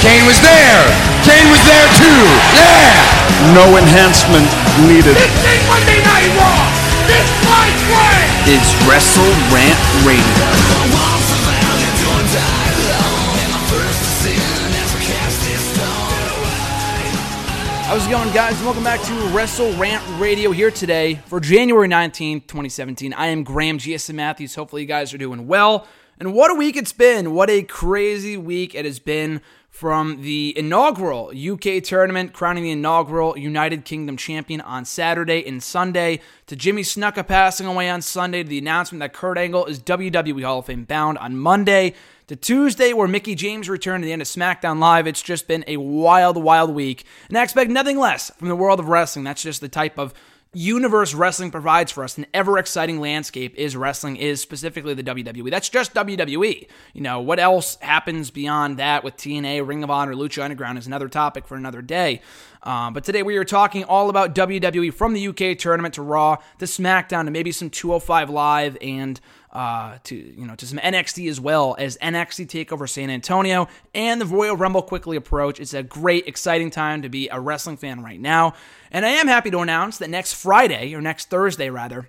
Kane was there. Kane was there too. Yeah. No enhancement needed. This ain't Monday Night Raw. This fight way. It's Wrestle Rant Radio. How's it going, guys? Welcome back to Wrestle Rant Radio here today for January 19th, 2017. I am Graham GSM Matthews. Hopefully, you guys are doing well. And what a week it's been. What a crazy week it has been from the inaugural UK tournament, crowning the inaugural United Kingdom champion on Saturday and Sunday, to Jimmy Snuka passing away on Sunday, to the announcement that Kurt Angle is WWE Hall of Fame bound on Monday, to Tuesday, where Mickie James returned to the end of SmackDown Live. It's just been a wild, wild week. And I expect nothing less from the world of wrestling. That's just the type of universe wrestling provides for us an ever exciting landscape is wrestling is specifically the WWE. That's just WWE. You know, what else happens beyond that with TNA, Ring of Honor, Lucha Underground is another topic for another day. Um, but today we are talking all about WWE from the UK tournament to Raw to SmackDown to maybe some 205 Live and uh, to you know to some NXT as well as NXT Takeover San Antonio and the Royal Rumble quickly approach. It's a great, exciting time to be a wrestling fan right now, and I am happy to announce that next Friday or next Thursday rather,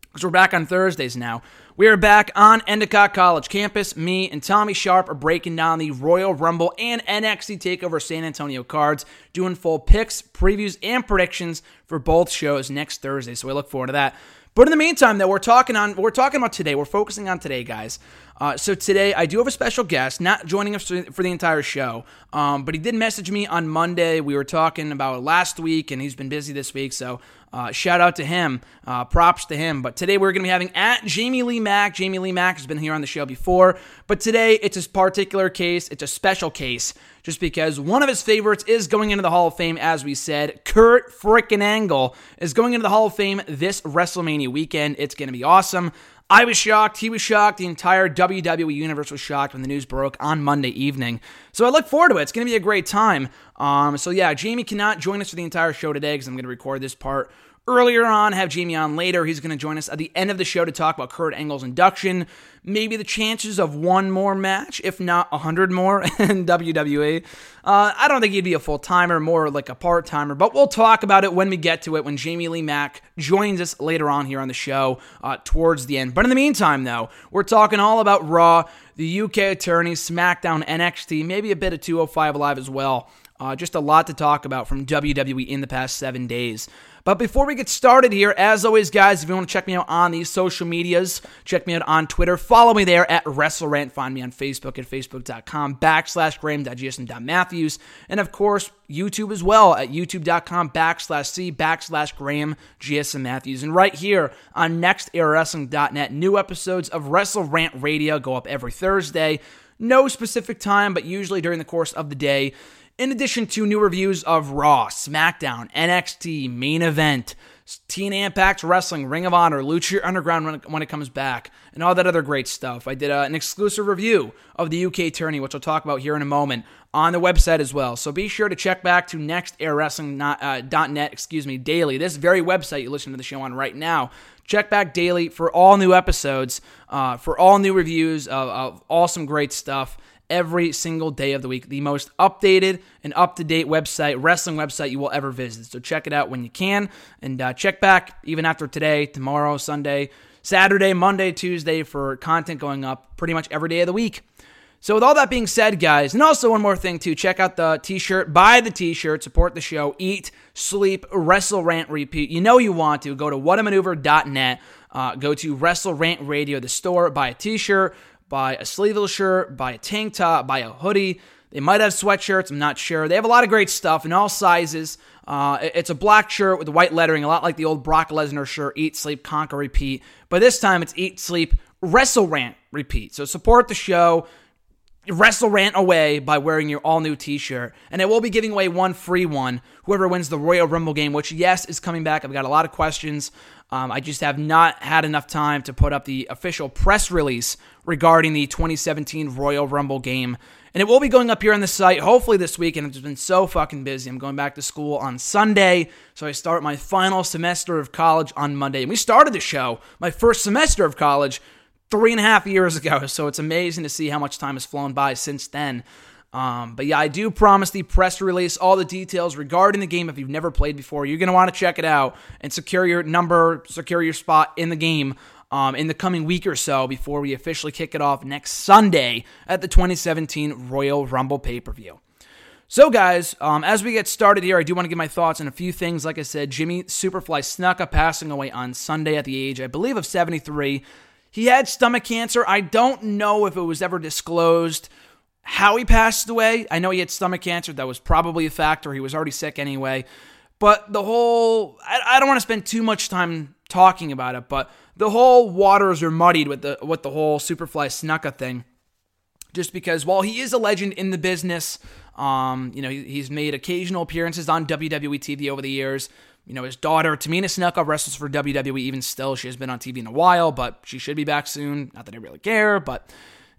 because we're back on Thursdays now. We are back on Endicott College campus. Me and Tommy Sharp are breaking down the Royal Rumble and NXT Takeover San Antonio cards, doing full picks, previews, and predictions for both shows next Thursday. So we look forward to that. But in the meantime, though, we're talking on we're talking about today. We're focusing on today, guys. Uh, so today, I do have a special guest, not joining us for the entire show, um, but he did message me on Monday. We were talking about last week, and he's been busy this week. So uh, shout out to him, uh, props to him. But today we're going to be having at Jamie Lee Mack. Jamie Lee Mack has been here on the show before, but today it's a particular case. It's a special case just because one of his favorites is going into the Hall of Fame, as we said. Kurt frickin' Angle is going into the Hall of Fame this WrestleMania weekend. It's going to be awesome. I was shocked. He was shocked. The entire WWE universe was shocked when the news broke on Monday evening. So I look forward to it. It's going to be a great time. Um, so yeah, Jamie cannot join us for the entire show today because I'm going to record this part earlier on, have Jamie on later. He's going to join us at the end of the show to talk about Kurt Angle's induction, maybe the chances of one more match, if not a hundred more in WWE. Uh, I don't think he'd be a full timer, more like a part timer, but we'll talk about it when we get to it. When Jamie Lee Mack joins us later on here on the show uh, towards the end. But in the meantime, though, we're talking all about Raw, the UK attorneys, SmackDown, NXT, maybe a bit of 205 Live as well. Uh, just a lot to talk about from WWE in the past seven days. But before we get started here, as always, guys, if you want to check me out on these social medias, check me out on Twitter. Follow me there at WrestleRant. Find me on Facebook at facebook.com backslash Graham.gsm.matthews. And of course, YouTube as well at youtube.com backslash C backslash Graham GSM Matthews. And right here on NextEraWrestling.net, new episodes of Wrestle Rant Radio go up every Thursday. No specific time, but usually during the course of the day in addition to new reviews of Raw, SmackDown, NXT, Main Event, TNA Impact Wrestling, Ring of Honor, Lucha Underground when it, when it comes back, and all that other great stuff. I did uh, an exclusive review of the UK tourney, which I'll talk about here in a moment, on the website as well. So be sure to check back to nexterawrestling.net, excuse me, daily. This very website you listen to the show on right now. Check back daily for all new episodes, uh, for all new reviews of, of awesome, great stuff every single day of the week. The most updated and up to date website, wrestling website you will ever visit. So check it out when you can and uh, check back even after today, tomorrow, Sunday, Saturday, Monday, Tuesday for content going up pretty much every day of the week. So, with all that being said, guys, and also one more thing too, check out the t shirt, buy the t shirt, support the show, eat, sleep, wrestle, rant, repeat. You know you want to. Go to whatamaneuver.net, uh, go to Wrestle Rant Radio, the store, buy a t shirt, buy a sleeveless shirt, buy a tank top, buy a hoodie. They might have sweatshirts, I'm not sure. They have a lot of great stuff in all sizes. Uh, it's a black shirt with white lettering, a lot like the old Brock Lesnar shirt, Eat, Sleep, Conquer, Repeat. But this time it's Eat, Sleep, Wrestle Rant, Repeat. So support the show. Wrestle Rant away by wearing your all new t shirt. And I will be giving away one free one. Whoever wins the Royal Rumble game, which, yes, is coming back. I've got a lot of questions. Um, I just have not had enough time to put up the official press release regarding the 2017 Royal Rumble game. And it will be going up here on the site hopefully this week. And I've just been so fucking busy. I'm going back to school on Sunday. So I start my final semester of college on Monday. And we started the show, my first semester of college three and a half years ago. So it's amazing to see how much time has flown by since then. Um, but yeah, I do promise the press release, all the details regarding the game. If you've never played before, you're going to want to check it out and secure your number, secure your spot in the game um, in the coming week or so before we officially kick it off next Sunday at the 2017 Royal Rumble pay per view. So, guys, um, as we get started here, I do want to give my thoughts on a few things. Like I said, Jimmy Superfly Snuka passing away on Sunday at the age, I believe, of 73. He had stomach cancer. I don't know if it was ever disclosed how he passed away. I know he had stomach cancer. That was probably a factor. He was already sick anyway. But the whole, I, I don't want to spend too much time talking about it, but the whole waters are muddied with the with the whole Superfly Snuka thing. Just because while he is a legend in the business, um, you know, he's made occasional appearances on WWE TV over the years. You know, his daughter, Tamina Snuka, wrestles for WWE even still. She has been on TV in a while, but she should be back soon. Not that I really care, but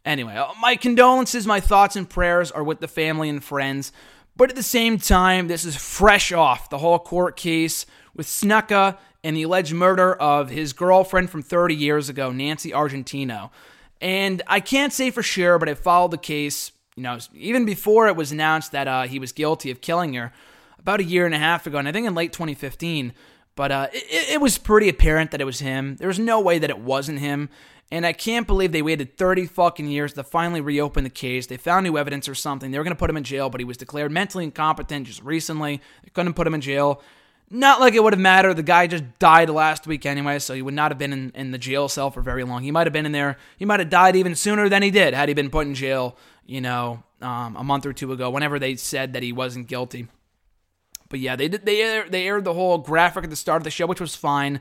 anyway, uh, my condolences, my thoughts and prayers are with the family and friends. But at the same time, this is fresh off the whole court case with Snuka and the alleged murder of his girlfriend from 30 years ago, Nancy Argentino. And I can't say for sure, but I followed the case, you know, even before it was announced that uh, he was guilty of killing her about a year and a half ago, and I think in late 2015. But uh, it, it was pretty apparent that it was him. There was no way that it wasn't him. And I can't believe they waited 30 fucking years to finally reopen the case. They found new evidence or something. They were going to put him in jail, but he was declared mentally incompetent just recently. They couldn't put him in jail. Not like it would have mattered. The guy just died last week anyway, so he would not have been in, in the jail cell for very long. He might have been in there. He might have died even sooner than he did had he been put in jail, you know, um, a month or two ago, whenever they said that he wasn't guilty. But yeah, they did, they aired, they aired the whole graphic at the start of the show, which was fine,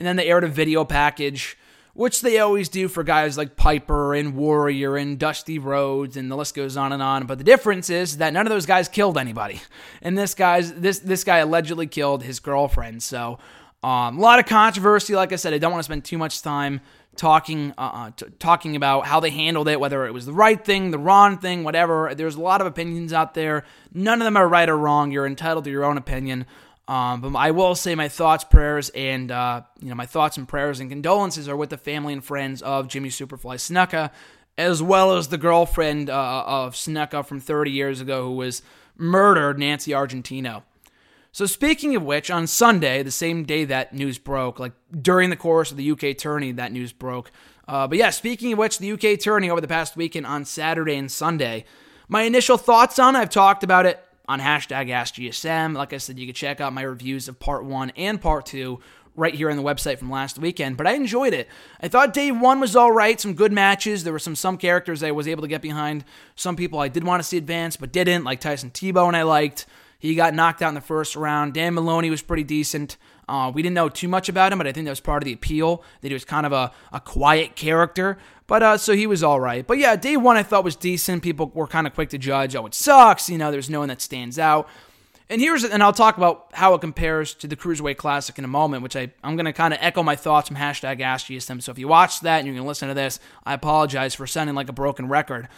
and then they aired a video package, which they always do for guys like Piper and Warrior and Dusty Rhodes, and the list goes on and on. But the difference is that none of those guys killed anybody, and this guy's this this guy allegedly killed his girlfriend. So um, a lot of controversy. Like I said, I don't want to spend too much time talking uh, uh, t- talking about how they handled it, whether it was the right thing, the wrong thing, whatever. There's a lot of opinions out there. None of them are right or wrong. You're entitled to your own opinion. Um, but I will say my thoughts, prayers, and uh, you know my thoughts and prayers and condolences are with the family and friends of Jimmy Superfly Snuka, as well as the girlfriend uh, of Snuka from 30 years ago who was murdered, Nancy Argentino. So, speaking of which, on Sunday, the same day that news broke, like during the course of the UK tourney, that news broke. Uh, but yeah, speaking of which, the UK tourney over the past weekend on Saturday and Sunday. My initial thoughts on I've talked about it on hashtag AskGSM. Like I said, you can check out my reviews of part one and part two right here on the website from last weekend. But I enjoyed it. I thought day one was all right. Some good matches. There were some some characters I was able to get behind. Some people I did want to see advance but didn't, like Tyson T-Bone. I liked. He got knocked out in the first round. Dan Moloney was pretty decent. Uh, we didn't know too much about him, but I think that was part of the appeal that he was kind of a, a quiet character. But uh, so he was all right. But yeah, day one I thought was decent. People were kind of quick to judge. Oh, it sucks. You know, there's no one that stands out. And here's and I'll talk about how it compares to the Cruiserweight Classic in a moment, which I, I'm to kind of echo my thoughts from hashtag AskGSM. So if you watch that and you're to listen to this, I apologize for sounding like a broken record.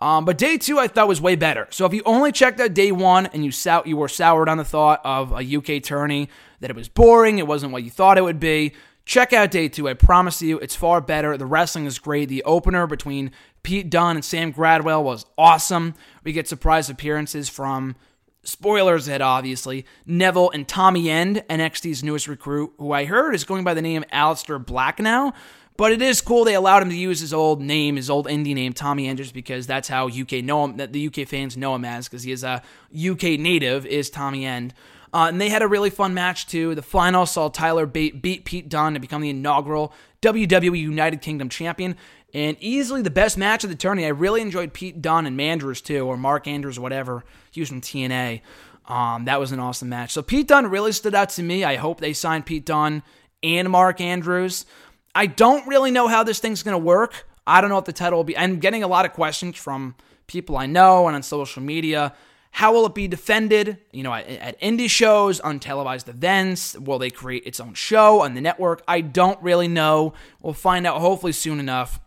Um, but day two I thought was way better. So if you only checked out day one and you sou- you were soured on the thought of a UK tourney, that it was boring, it wasn't what you thought it would be, check out day two. I promise you, it's far better. The wrestling is great. The opener between Pete Dunne and Sam Gradwell was awesome. We get surprise appearances from spoilers ahead, obviously. Neville and Tommy End, NXT's newest recruit, who I heard is going by the name Aleister Black now. But it is cool they allowed him to use his old name, his old indie name, Tommy Andrews, because that's how UK know him, that the UK fans know him as, because he is a UK native, is Tommy End. Uh, and they had a really fun match too. The final saw Tyler Bate beat Pete Dunne to become the inaugural WWE United Kingdom champion, and easily the best match of the tourney. I really enjoyed Pete Dunne and Mandrews too, or Mark Andrews, whatever. He was from TNA. Um, that was an awesome match. So Pete Dunne really stood out to me. I hope they sign Pete Dunne and Mark Andrews. I don't really know how this thing's going to work. I don't know what the title will be. I'm getting a lot of questions from people I know and on social media. How will it be defended? You know, at, at indie shows, untelevised events? Will they create its own show on the network? I don't really know. We'll find out hopefully soon enough.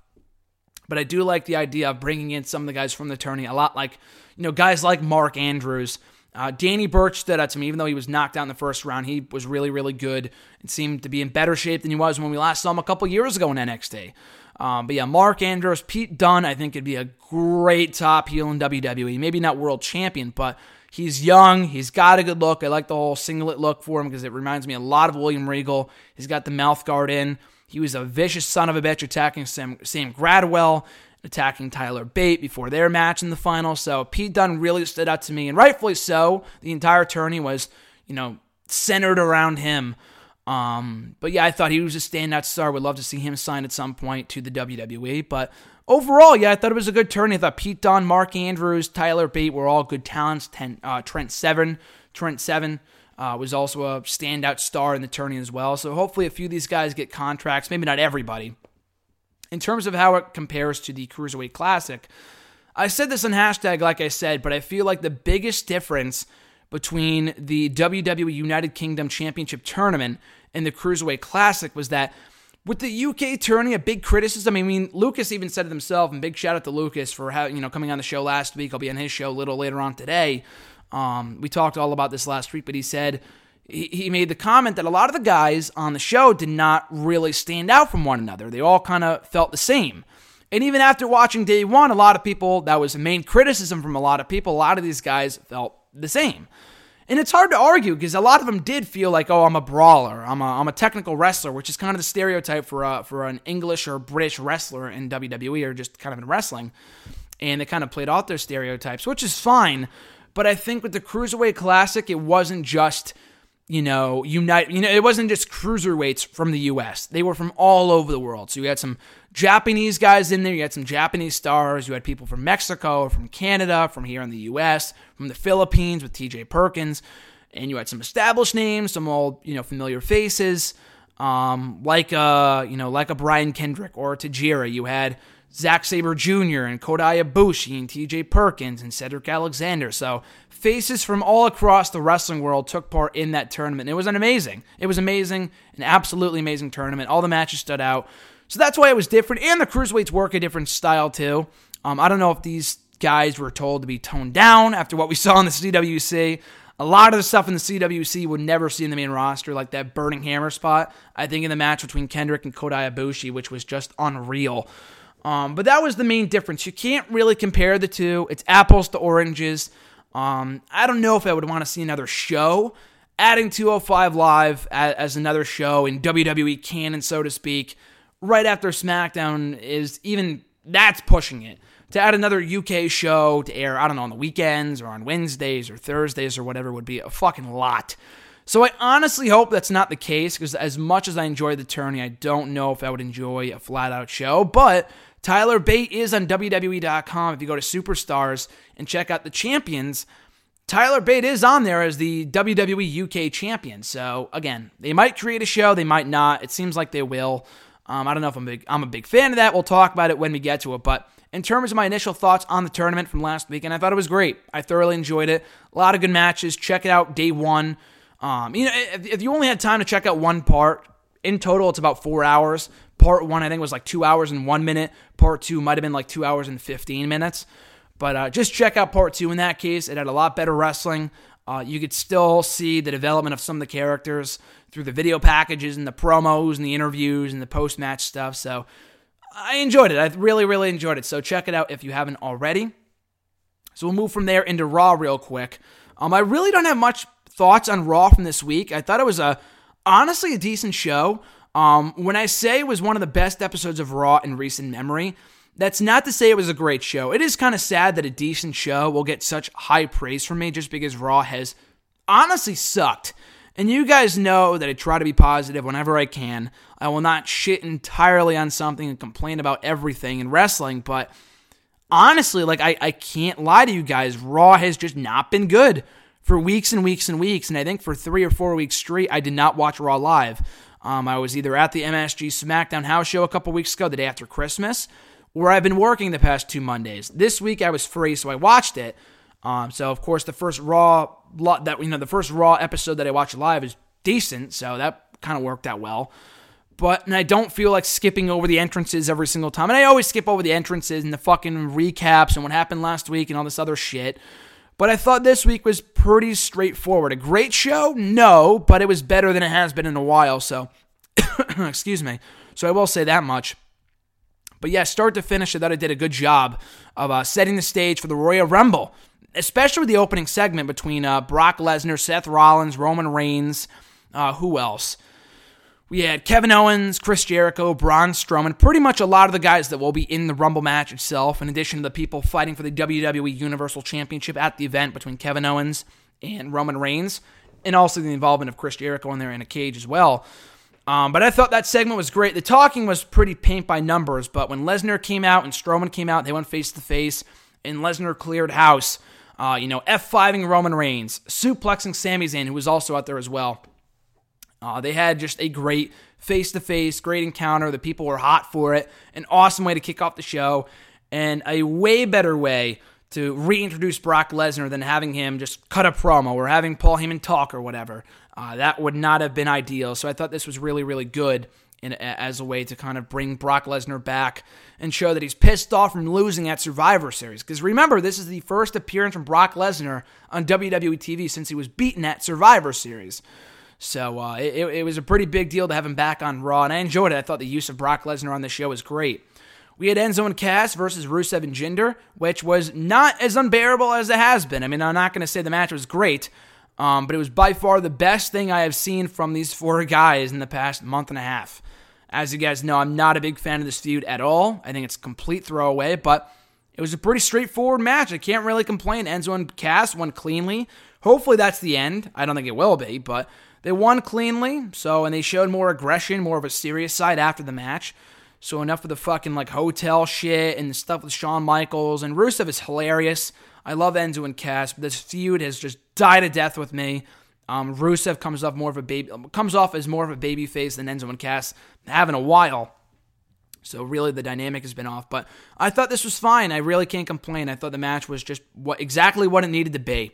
But I do like the idea of bringing in some of the guys from the tourney, a lot like, you know, guys like Mark Andrews. Uh, Danny Burch stood out to me, even though he was knocked out in the first round. He was really, really good and seemed to be in better shape than he was when we last saw him a couple years ago in NXT. Um, but yeah, Mark Andrews, Pete Dunne, I think could be a great top heel in WWE. Maybe not world champion, but he's young. He's got a good look. I like the whole singlet look for him because it reminds me a lot of William Regal. He's got the mouth guard in. He was a vicious son of a bitch attacking Sam, Sam Gradwell, attacking Tyler Bate before their match in the final. So Pete Dunne really stood out to me, and rightfully so. The entire tourney was, you know, centered around him. Um, but yeah, I thought he was a standout star. Would love to see him sign at some point to the WWE. But overall, yeah, I thought it was a good tourney. I thought Pete Dunne, Mark Andrews, Tyler Bate were all good talents. Ten, uh, Trent Seven, Trent Seven. Uh, was also a standout star in the tourney as well. So hopefully, a few of these guys get contracts. Maybe not everybody. In terms of how it compares to the Cruiserweight Classic, I said this on hashtag, like I said, but I feel like the biggest difference between the WWE United Kingdom Championship Tournament and the Cruiserweight Classic was that with the UK tourney, a big criticism. I mean, Lucas even said it himself, and big shout out to Lucas for how you know coming on the show last week. I'll be on his show a little later on today. Um, we talked all about this last week, but he said he, made the comment that a lot of the guys on the show did not really stand out from one another. They all kind of felt the same. And even after watching day one, a lot of people, that was the main criticism from a lot of people, a lot of these guys felt the same. And it's hard to argue because a lot of them did feel like, oh, I'm a brawler, I'm a, I'm a technical wrestler, which is kind of the stereotype for a, for an English or British wrestler in WWE or just kind of in wrestling. And they kind of played off their stereotypes, which is fine. But I think with the Cruiserweight Classic, it wasn't just you know, unite. You know, it wasn't just cruiserweights from the U.S. They were from all over the world. So you had some Japanese guys in there. You had some Japanese stars. You had people from Mexico, from Canada, from here in the U.S., from the Philippines with T.J. Perkins, and you had some established names, some old, you know, familiar faces, um, like a, you know, like a Brian Kendrick or Tajiri. You had Zack Sabre Jr. and Kota Ibushi and TJ Perkins and Cedric Alexander. So faces from all across the wrestling world took part in that tournament. It was an amazing. It was amazing, an absolutely amazing tournament. All the matches stood out. So that's why it was different. And the cruiserweights work a different style too. Um, I don't know if these guys were told to be toned down after what we saw in the CWC. A lot of the stuff in the CWC would never see in the main roster, like that burning hammer spot. I think in the match between Kendrick and Kota Ibushi, which was just unreal. Um, but that was the main difference. You can't really compare the two. It's apples to oranges. Um, I don't know if I would want to see another show adding 205 Live as, as another show in WWE canon, so to speak, right after SmackDown is even that's pushing it. To add another UK show to air, I don't know, on the weekends or on Wednesdays or Thursdays or whatever would be a fucking lot. So I honestly hope that's not the case because as much as I enjoy the tourney, I don't know if I would enjoy a flat out show. But Tyler Bate is on WWE.com. If you go to Superstars and check out the champions, Tyler Bate is on there as the WWE UK champion. So again, they might create a show, they might not. It seems like they will. Um, I don't know if I'm big. I'm a big fan of that. We'll talk about it when we get to it. But in terms of my initial thoughts on the tournament from last weekend, I thought it was great. I thoroughly enjoyed it. A lot of good matches. Check it out day one. Um, you know, if, if you only had time to check out one part, in total it's about four hours. Part one, I think, was like two hours and one minute. Part two might have been like two hours and 15 minutes. But uh, just check out part two in that case. It had a lot better wrestling. Uh, you could still see the development of some of the characters through the video packages and the promos and the interviews and the post match stuff. So I enjoyed it. I really, really enjoyed it. So check it out if you haven't already. So we'll move from there into Raw real quick. Um, I really don't have much thoughts on Raw from this week. I thought it was a honestly a decent show. Um, when I say it was one of the best episodes of Raw in recent memory, that's not to say it was a great show. It is kind of sad that a decent show will get such high praise from me just because Raw has honestly sucked. And you guys know that I try to be positive whenever I can. I will not shit entirely on something and complain about everything in wrestling, but honestly, like I, I can't lie to you guys. Raw has just not been good for weeks and weeks and weeks. And I think for three or four weeks straight, I did not watch Raw live. Um, I was either at the MSG SmackDown House show a couple weeks ago, the day after Christmas, where I've been working the past two Mondays. This week I was free, so I watched it. Um, so of course the first Raw that you know the first Raw episode that I watched live is decent, so that kind of worked out well. But and I don't feel like skipping over the entrances every single time. And I always skip over the entrances and the fucking recaps and what happened last week and all this other shit. But I thought this week was pretty straightforward. A great show? No, but it was better than it has been in a while, so excuse me. So I will say that much. But yeah, start to finish, I thought I did a good job of uh, setting the stage for the Royal Rumble, especially with the opening segment between uh, Brock Lesnar, Seth Rollins, Roman Reigns, uh, who else? We had Kevin Owens, Chris Jericho, Braun Strowman, pretty much a lot of the guys that will be in the Rumble match itself, in addition to the people fighting for the WWE Universal Championship at the event between Kevin Owens and Roman Reigns, and also the involvement of Chris Jericho in there in a cage as well. Um, but I thought that segment was great. The talking was pretty paint by numbers, but when Lesnar came out and Strowman came out, they went face to face, and Lesnar cleared house. Uh, you know, F5ing Roman Reigns, suplexing Sami Zayn, who was also out there as well. Uh, they had just a great face to face, great encounter. The people were hot for it. An awesome way to kick off the show, and a way better way to reintroduce Brock Lesnar than having him just cut a promo or having Paul Heyman talk or whatever. Uh, that would not have been ideal. So I thought this was really, really good in, as a way to kind of bring Brock Lesnar back and show that he's pissed off from losing at Survivor Series. Because remember, this is the first appearance from Brock Lesnar on WWE TV since he was beaten at Survivor Series. So uh, it, it was a pretty big deal to have him back on Raw, and I enjoyed it. I thought the use of Brock Lesnar on the show was great. We had Enzo and Cass versus Rusev and Jinder, which was not as unbearable as it has been. I mean, I'm not going to say the match was great, um, but it was by far the best thing I have seen from these four guys in the past month and a half. As you guys know, I'm not a big fan of this feud at all. I think it's a complete throwaway, but it was a pretty straightforward match. I can't really complain. Enzo and Cass won cleanly. Hopefully that's the end. I don't think it will be, but they won cleanly, so and they showed more aggression, more of a serious side after the match. So enough of the fucking like hotel shit and the stuff with Shawn Michaels and Rusev is hilarious. I love Enzo and Cass, but this feud has just died a death with me. Um, Rusev comes off more of a baby comes off as more of a baby face than Enzo and Cass have in a while. So really the dynamic has been off, but I thought this was fine. I really can't complain. I thought the match was just what exactly what it needed to be.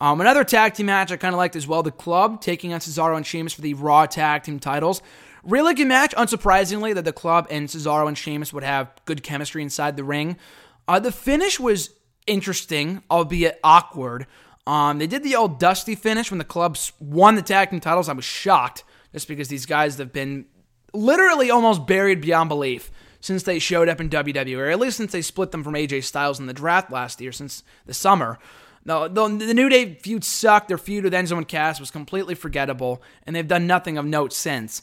Um, another tag team match I kind of liked as well. The Club taking on Cesaro and Sheamus for the Raw Tag Team titles. Really good match, unsurprisingly, that the Club and Cesaro and Sheamus would have good chemistry inside the ring. Uh, the finish was interesting, albeit awkward. Um, they did the old Dusty finish when the Clubs won the tag team titles. I was shocked just because these guys have been literally almost buried beyond belief since they showed up in WWE, or at least since they split them from AJ Styles in the draft last year, since the summer. No, the, the New Day feud sucked. Their feud with Enzo and Cass was completely forgettable, and they've done nothing of note since.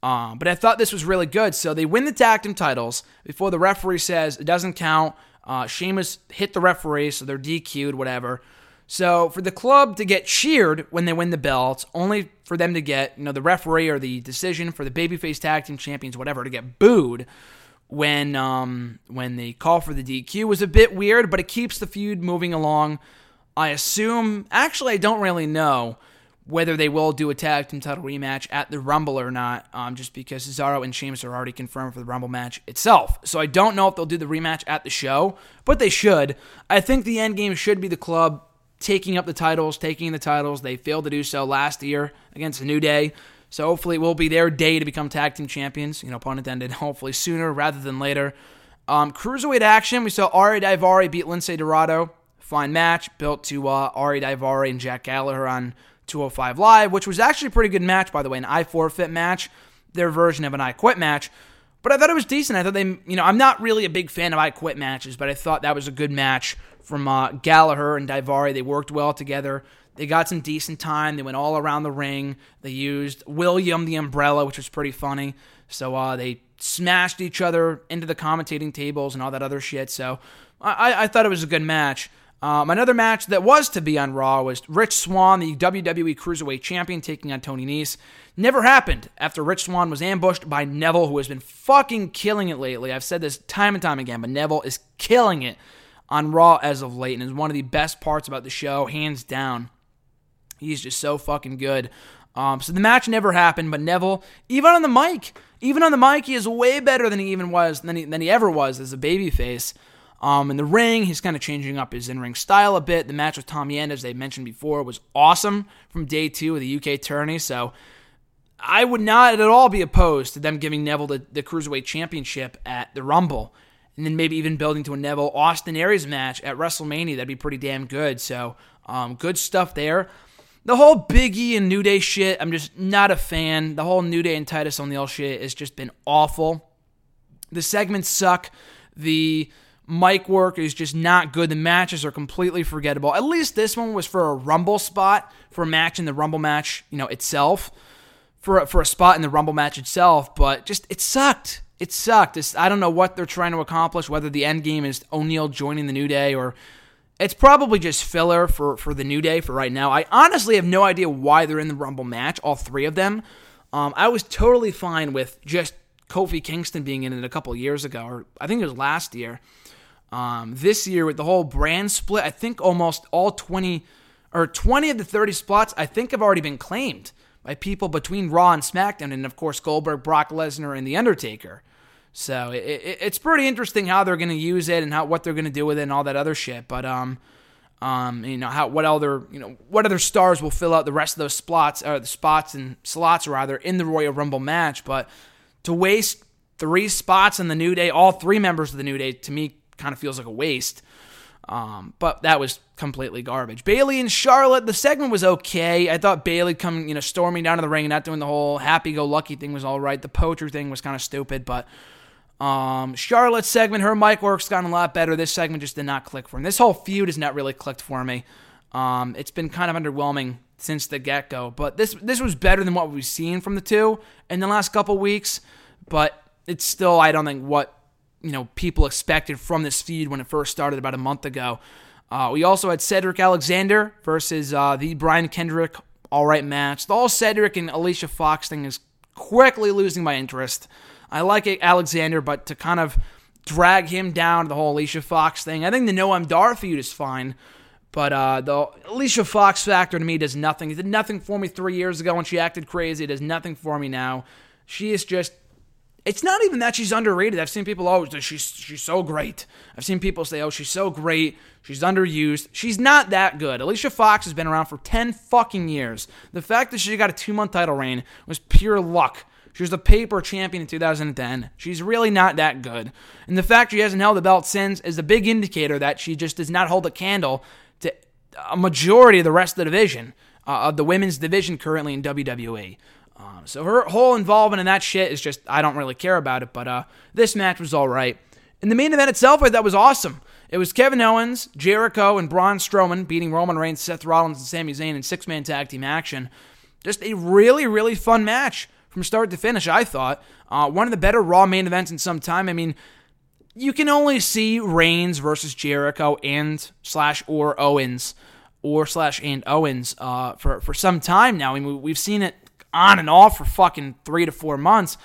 Um, but I thought this was really good. So they win the tag team titles before the referee says it doesn't count. Uh, Sheamus hit the referee, so they're DQ'd, whatever. So for the club to get cheered when they win the belts, only for them to get you know the referee or the decision for the babyface tag team champions, whatever, to get booed when um, when they call for the DQ was a bit weird, but it keeps the feud moving along. I assume, actually, I don't really know whether they will do a tag team title rematch at the Rumble or not, um, just because Cesaro and Sheamus are already confirmed for the Rumble match itself. So I don't know if they'll do the rematch at the show, but they should. I think the end game should be the club taking up the titles, taking the titles. They failed to do so last year against the New Day. So hopefully it will be their day to become tag team champions, you know, pun intended, hopefully sooner rather than later. Um, cruiserweight action, we saw Ari Daivari beat Lince Dorado fine match built to uh, Ari Daivari and Jack Gallagher on 205 Live, which was actually a pretty good match, by the way, an I forfeit match, their version of an I quit match. But I thought it was decent. I thought they, you know, I'm not really a big fan of I quit matches, but I thought that was a good match from uh, Gallagher and Daivari. They worked well together. They got some decent time. They went all around the ring. They used William the Umbrella, which was pretty funny. So uh, they smashed each other into the commentating tables and all that other shit. So I, I thought it was a good match. Um, another match that was to be on Raw was Rich Swann, the WWE Cruiserweight Champion, taking on Tony Nese. Never happened after Rich Swann was ambushed by Neville, who has been fucking killing it lately. I've said this time and time again, but Neville is killing it on Raw as of late and is one of the best parts about the show, hands down. He's just so fucking good. Um, so the match never happened, but Neville, even on the mic, even on the mic, he is way better than he even was than he, than he ever was as a babyface. Um, in the ring, he's kind of changing up his in-ring style a bit. The match with Tommy End, as they mentioned before, was awesome from day two of the UK tourney. So I would not at all be opposed to them giving Neville the, the Cruiserweight Championship at the Rumble. And then maybe even building to a Neville Austin Aries match at WrestleMania. That'd be pretty damn good. So, um, good stuff there. The whole Biggie and New Day shit, I'm just not a fan. The whole New Day and Titus O'Neil shit has just been awful. The segments suck. The mic work is just not good. The matches are completely forgettable. At least this one was for a Rumble spot, for a match in the Rumble match, you know, itself for a, for a spot in the Rumble match itself, but just it sucked. It sucked. It's, I don't know what they're trying to accomplish. Whether the end game is O'Neil joining the New Day or it's probably just filler for for the New Day for right now. I honestly have no idea why they're in the Rumble match. All three of them. Um, I was totally fine with just Kofi Kingston being in it a couple years ago, or I think it was last year. Um, this year with the whole brand split, I think almost all 20 or 20 of the 30 spots I think have already been claimed by people between Raw and SmackDown, and of course Goldberg, Brock Lesnar, and The Undertaker. So it, it, it's pretty interesting how they're going to use it and how what they're going to do with it and all that other shit. But um, um, you know how what other you know what other stars will fill out the rest of those spots or the spots and slots rather in the Royal Rumble match. But to waste three spots in the New Day, all three members of the New Day, to me kind of feels like a waste. Um, but that was completely garbage. Bayley and Charlotte, the segment was okay. I thought Bayley coming, you know, storming down to the ring and not doing the whole happy-go-lucky thing was all right. The poacher thing was kind of stupid, but um, Charlotte's segment, her mic work's gotten a lot better. This segment just did not click for me. This whole feud has not really clicked for me. Um, it's been kind of underwhelming since the get-go, but this this was better than what we've seen from the two in the last couple weeks. But it's still, I don't think what you know people expected from this feud when it first started about a month ago. Uh, we also had Cedric Alexander versus uh, the Brian Kendrick all right match. The whole Cedric and Alicia Fox thing is quickly losing my interest. I like Alexander, but to kind of drag him down to the whole Alicia Fox thing, I think the Noam Dar feud is fine. But uh, the Alicia Fox factor to me does nothing. It did nothing for me three years ago when she acted crazy. It does nothing for me now. She is just it's not even that she's underrated. I've seen people, oh, she's she's so great. I've seen people say, oh, she's so great. She's underused. She's not that good. Alicia Fox has been around for 10 fucking years. The fact that she got a two month title reign was pure luck. She was the paper champion in 2010. She's really not that good. And the fact she hasn't held the belt since is a big indicator that she just does not hold a candle to a majority of the rest of the division, uh, of the women's division currently in WWE. Um, so her whole involvement in that shit is just I don't really care about it. But uh, this match was all right. And the main event itself, I thought was awesome. It was Kevin Owens, Jericho, and Braun Strowman beating Roman Reigns, Seth Rollins, and Sami Zayn in six man tag team action. Just a really, really fun match from start to finish, I thought. Uh, one of the better Raw main events in some time. I mean, you can only see Reigns versus Jericho and slash or Owens or slash and Owens uh, for, for some time now. I mean, we've seen it on and off for fucking three to four months.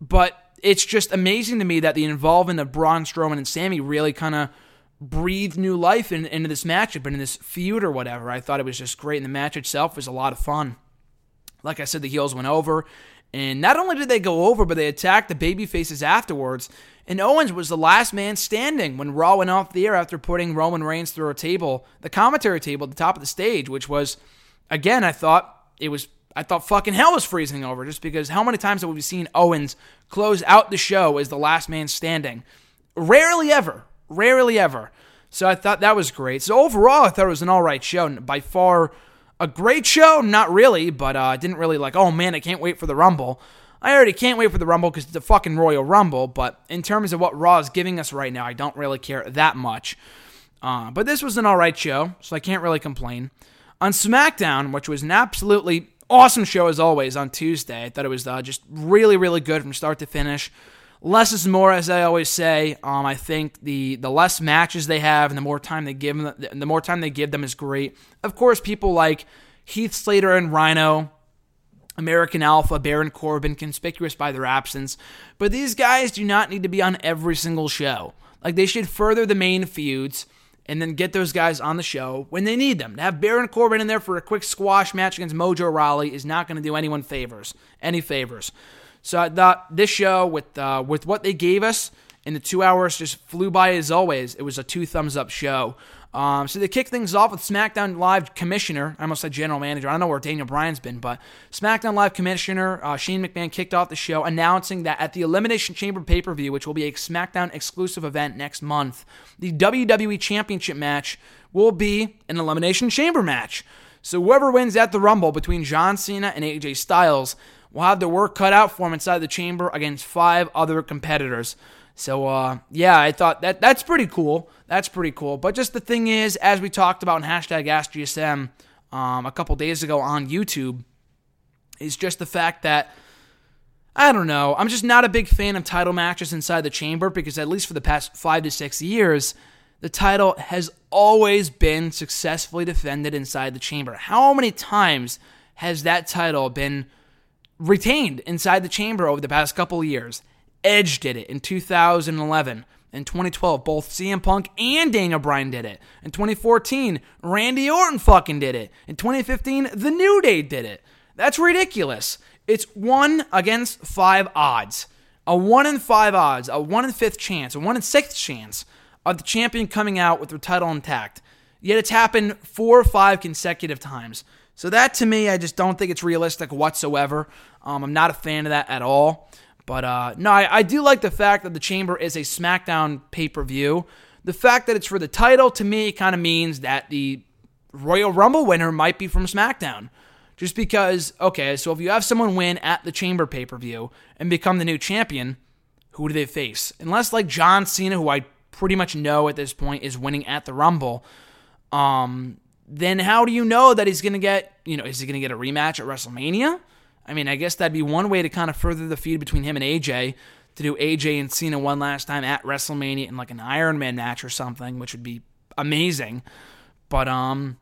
But it's just amazing to me that the involvement of Braun Strowman and Sami really kind of breathed new life in, into this matchup and in this feud or whatever. I thought it was just great, and the match itself was a lot of fun. Like I said, the heels went over, and not only did they go over, but they attacked the baby faces afterwards. And Owens was the last man standing when Raw went off the air after putting Roman Reigns through a table, the commentary table at the top of the stage, which was, again, I thought it was I thought fucking hell was freezing over just because how many times have we seen Owens close out the show as the last man standing? Rarely ever. Rarely ever. So I thought that was great. So overall, I thought it was an all right show. By far, a great show. Not really, but uh, I didn't really like. Oh man, I can't wait for the Rumble. I already can't wait for the Rumble because it's a fucking Royal Rumble. But in terms of what Raw is giving us right now, I don't really care that much. Uh, but this was an all right show, so I can't really complain. On SmackDown, which was an absolutely awesome show as always on Tuesday. I thought it was uh, just really, really good from start to finish. Less is more, as I always say. Um, I think the the less matches they have and the more time they give them, the more time they give them is great. Of course, people like Heath Slater and Rhyno, American Alpha, Baron Corbin, conspicuous by their absence. But these guys do not need to be on every single show. Like they should further the main feuds and then get those guys on the show when they need them. To have Baron Corbin in there for a quick squash match against Mojo Rawley is not going to do anyone favors, any favors. So I thought this show with uh, with what they gave us in the two hours just flew by as always. It was a two thumbs up show. Um, so they kick things off with SmackDown Live Commissioner. I almost said General Manager. I don't know where Daniel Bryan's been, but SmackDown Live Commissioner uh, Shane McMahon kicked off the show announcing that at the Elimination Chamber pay per view, which will be a SmackDown exclusive event next month, the WWE Championship match will be an Elimination Chamber match. So whoever wins at the Rumble between John Cena and AJ Styles will have their work cut out for them inside the chamber against five other competitors. So uh, yeah, I thought that that's pretty cool. That's pretty cool. But just the thing is, as we talked about in hashtag AskGSM um, a couple days ago on YouTube, is just the fact that I don't know. I'm just not a big fan of title matches inside the chamber because at least for the past five to six years, the title has always been successfully defended inside the chamber. How many times has that title been retained inside the chamber over the past couple years? Edge did it in 2011. In 2012, both CM Punk and Daniel Bryan did it. In 2014, Randy Orton fucking did it. In 2015, The New Day did it. That's ridiculous. It's one against five odds. A one in five odds, a one in fifth chance, a one in sixth chance of the champion coming out with their title intact. Yet it's happened four or five consecutive times. So that to me, I just don't think it's realistic whatsoever. Um, I'm not a fan of that at all. But uh, no, I, I do like the fact that the Chamber is a SmackDown pay per view. The fact that it's for the title to me kind of means that the Royal Rumble winner might be from SmackDown. Just because, okay, so if you have someone win at the Chamber pay per view and become the new champion, who do they face? Unless like John Cena, who I pretty much know at this point is winning at the Rumble, um, then how do you know that he's going to get, you know, is he going to get a rematch at WrestleMania? I mean, I guess that'd be one way to kind of further the feud between him and AJ to do AJ and Cena one last time at WrestleMania in like an Iron Man match or something, which would be amazing. But um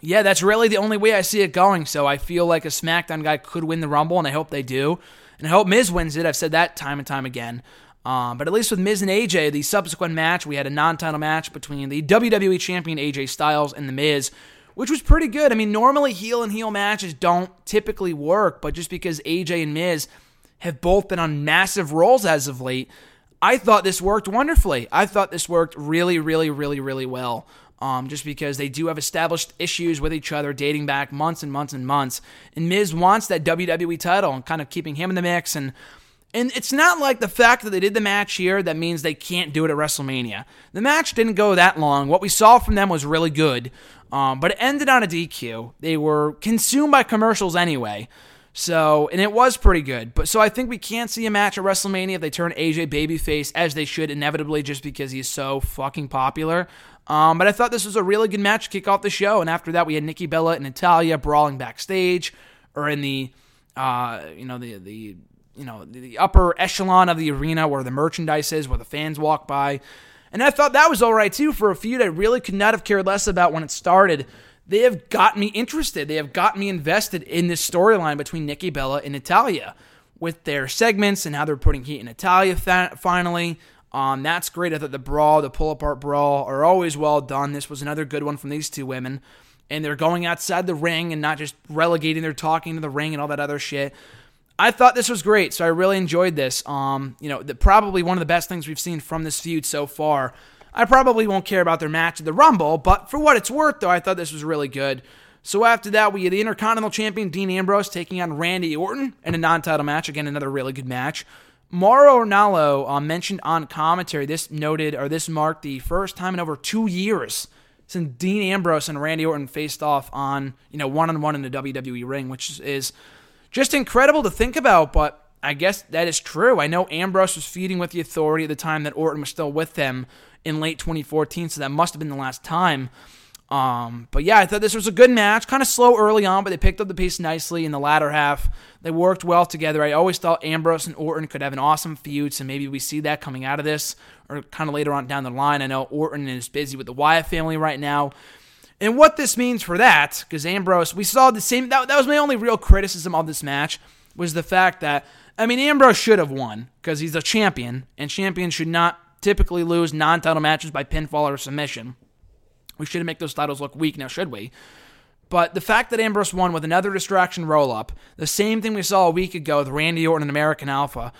yeah, that's really the only way I see it going. So I feel like a SmackDown guy could win the Rumble, and I hope they do. And I hope Miz wins it. I've said that time and time again. Um, but at least with Miz and AJ, the subsequent match, we had a non title match between the WWE Champion AJ Styles and The Miz, which was pretty good. I mean, normally heel and heel matches don't typically work, but just because AJ and Miz have both been on massive rolls as of late, I thought this worked wonderfully. I thought this worked really, really, really, really well. Um, just because they do have established issues with each other dating back months and months and months. And Miz wants that WWE title and kind of keeping him in the mix. And and it's not like the fact that they did the match here that means they can't do it at WrestleMania. The match didn't go that long. What we saw from them was really good. Um, but it ended on a DQ. They were consumed by commercials anyway. So, and it was pretty good. But so I think we can't see a match at WrestleMania if they turn AJ babyface as they should inevitably just because he's so fucking popular. Um, but I thought this was a really good match to kick off the show. And after that, we had Nikki Bella and Natalya brawling backstage or in the, uh, you know, the the you know the upper echelon of the arena where the merchandise is, where the fans walk by. And I thought that was all right too for a feud I really could not have cared less about when it started. They have got me interested. They have got me invested in this storyline between Nikki Bella and Natalya with their segments and how they're putting heat in Natalya fa- finally. Um, that's great. I thought the brawl, the pull apart brawl, are always well done. This was another good one from these two women. And they're going outside the ring and not just relegating their talking to the ring and all that other shit. I thought this was great, so I really enjoyed this. Um, you know, the, probably one of the best things we've seen from this feud so far. I probably won't care about their match at the Rumble, but for what it's worth, though, I thought this was really good. So after that, we had the Intercontinental Champion Dean Ambrose taking on Randy Orton in a non-title match. Again, another really good match. Mauro Ranallo uh, mentioned on commentary. This noted or this marked the first time in over two years since Dean Ambrose and Randy Orton faced off on you know one on one in the WWE ring, which is just incredible to think about, but I guess that is true. I know Ambrose was feeding with the authority at the time that Orton was still with them in late 2014, so that must have been the last time. Um, but yeah, I thought this was a good match. Kind of slow early on, but they picked up the pace nicely in the latter half. They worked well together. I always thought Ambrose and Orton could have an awesome feud, so maybe we see that coming out of this or kind of later on down the line. I know Orton is busy with the Wyatt family right now. And what this means for that, because Ambrose, we saw the same, that, that was my only real criticism of this match, was the fact that, I mean, Ambrose should have won because he's a champion, and champions should not typically lose non title matches by pinfall or submission. We shouldn't make those titles look weak now, should we? But the fact that Ambrose won with another distraction roll up, the same thing we saw a week ago with Randy Orton and American Alpha,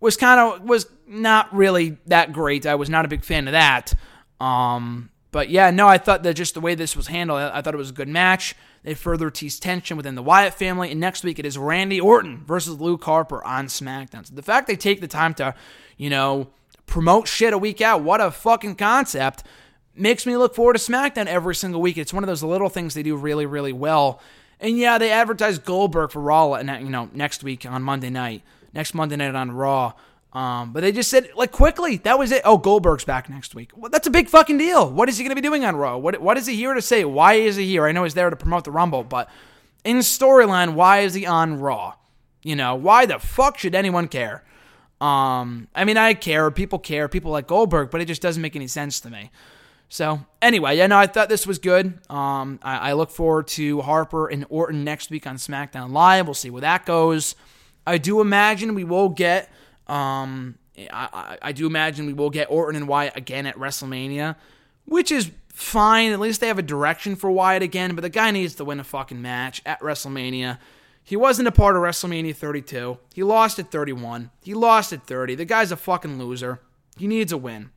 was kind of was not really that great. I was not a big fan of that. Um, but yeah, no, I thought that just the way this was handled, I, I thought it was a good match. They further teased tension within the Wyatt family. And next week it is Randy Orton versus Luke Harper on SmackDown. So the fact they take the time to, you know, promote shit a week out, what a fucking concept, makes me look forward to SmackDown every single week. It's one of those little things they do really, really well. And yeah, they advertise Goldberg for Raw, you know, next week on Monday night, next Monday night on Raw. Um, but they just said like quickly that was it. Oh, Goldberg's back next week. Well, that's a big fucking deal. What is he going to be doing on Raw? What what is he here to say? Why is he here? I know he's there to promote the Rumble, but in storyline, why is he on Raw? You know, why the fuck should anyone care? Um, I mean, I care. People care. People like Goldberg, but it just doesn't make any sense to me. So anyway, yeah, no, I thought this was good. Um, I, I look forward to Harper and Orton next week on SmackDown Live. We'll see where that goes. I do imagine we will get um, I, I, do imagine we will get Orton and Wyatt again at WrestleMania, which is fine. At least they have a direction for Wyatt again, but the guy needs to win a fucking match at WrestleMania. He wasn't a part of WrestleMania 32. He lost at 31. He lost at 30. The guy's a fucking loser. He needs a win.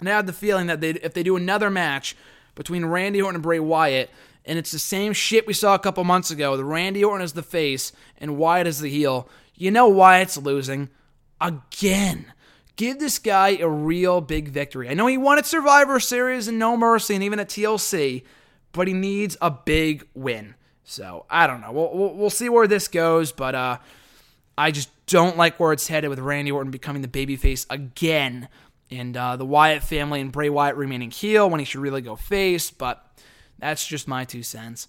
And I have the feeling that they, if they do another match between Randy Orton and Bray Wyatt, and it's the same shit we saw a couple months ago, the Randy Orton is the face and Wyatt is the heel, you know Wyatt's losing again. Give this guy a real big victory. I know he won at Survivor Series and No Mercy and even at TLC, but he needs a big win. So I don't know. We'll, we'll, we'll see where this goes, but uh, I just don't like where it's headed with Randy Orton becoming the babyface again, and uh, the Wyatt family and Bray Wyatt remaining heel when he should really go face. But that's just my two cents.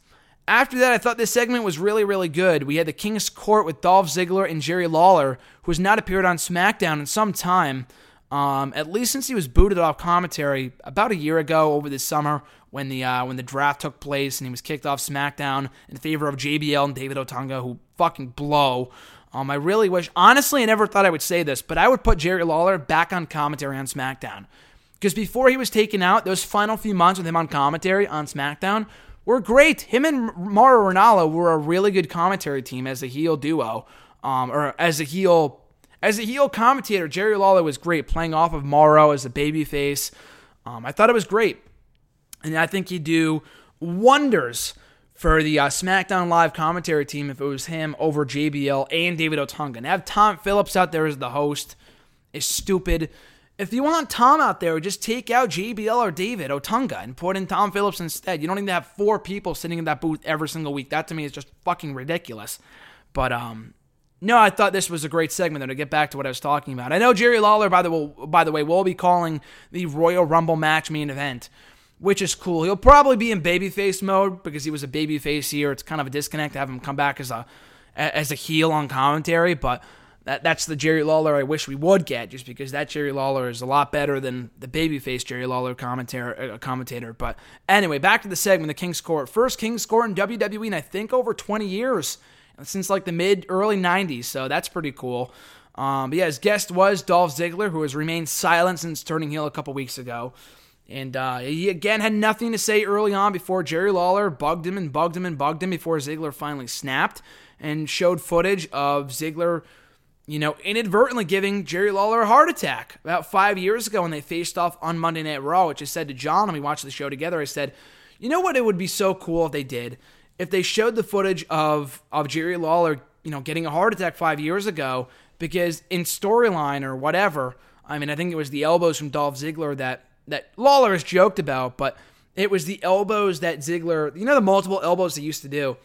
After that, I thought this segment was really, really good. We had the King's Court with Dolph Ziggler and Jerry Lawler, who has not appeared on SmackDown in some time, um, at least since he was booted off commentary about a year ago over the summer when the uh, when the draft took place and he was kicked off SmackDown in favor of JBL and David Otunga, who fucking blow. Um, I really wish, honestly, I never thought I would say this, but I would put Jerry Lawler back on commentary on SmackDown. Because before he was taken out, those final few months with him on commentary on SmackDown were great. Him and Mauro Ranallo were a really good commentary team as a heel duo, um, or as a heel as a heel commentator. Jerry Lawler was great, playing off of Mauro as a babyface. Um, I thought it was great, and I think he'd do wonders for the uh, SmackDown Live commentary team if it was him over JBL and David Otunga. And have Tom Phillips out there as the host is stupid. If you want Tom out there, just take out JBL or David Otunga and put in Tom Phillips instead. You don't need to have four people sitting in that booth every single week. That to me is just fucking ridiculous. But um, no, I thought this was a great segment. Though, to get back to what I was talking about, I know Jerry Lawler, by the by the way, will be calling the Royal Rumble match main event, which is cool. He'll probably be in babyface mode because he was a babyface here. It's kind of a disconnect to have him come back as a as a heel on commentary, but that, that's the Jerry Lawler I wish we would get, just because that Jerry Lawler is a lot better than the babyface Jerry Lawler commentator. Uh, commentator. But anyway, back to the segment, the King's Court. First King's Court in WWE in I think over 20 years, since like the mid early 90s. So that's pretty cool. Um, but yeah, his guest was Dolph Ziggler, who has remained silent since turning heel a couple weeks ago. And uh, he again had nothing to say early on before Jerry Lawler bugged him and bugged him and bugged him before Ziggler finally snapped and showed footage of Ziggler you know, inadvertently giving Jerry Lawler a heart attack about five years ago when they faced off on Monday Night Raw, which I said to John when we watched the show together. I said, you know what? It would be so cool if they did. If they showed the footage of, of Jerry Lawler, you know, getting a heart attack five years ago, because in storyline or whatever, I mean, I think it was the elbows from Dolph Ziggler that, that Lawler has joked about, but it was the elbows that Ziggler, you know, the multiple elbows he used to do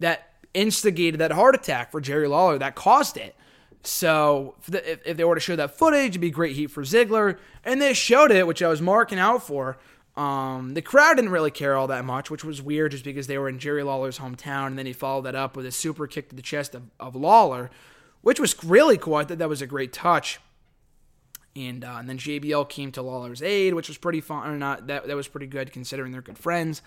that instigated that heart attack for Jerry Lawler that caused it. So if, if they were to show that footage, it'd be great heat for Ziggler. And they showed it, which I was marking out for. Um, the crowd didn't really care all that much, which was weird just because they were in Jerry Lawler's hometown. And then he followed that up with a super kick to the chest of, of Lawler, which was really cool. I thought that was a great touch. And, uh, and then JBL came to Lawler's aid, which was pretty fun. Or not that that was pretty good considering they're good friends.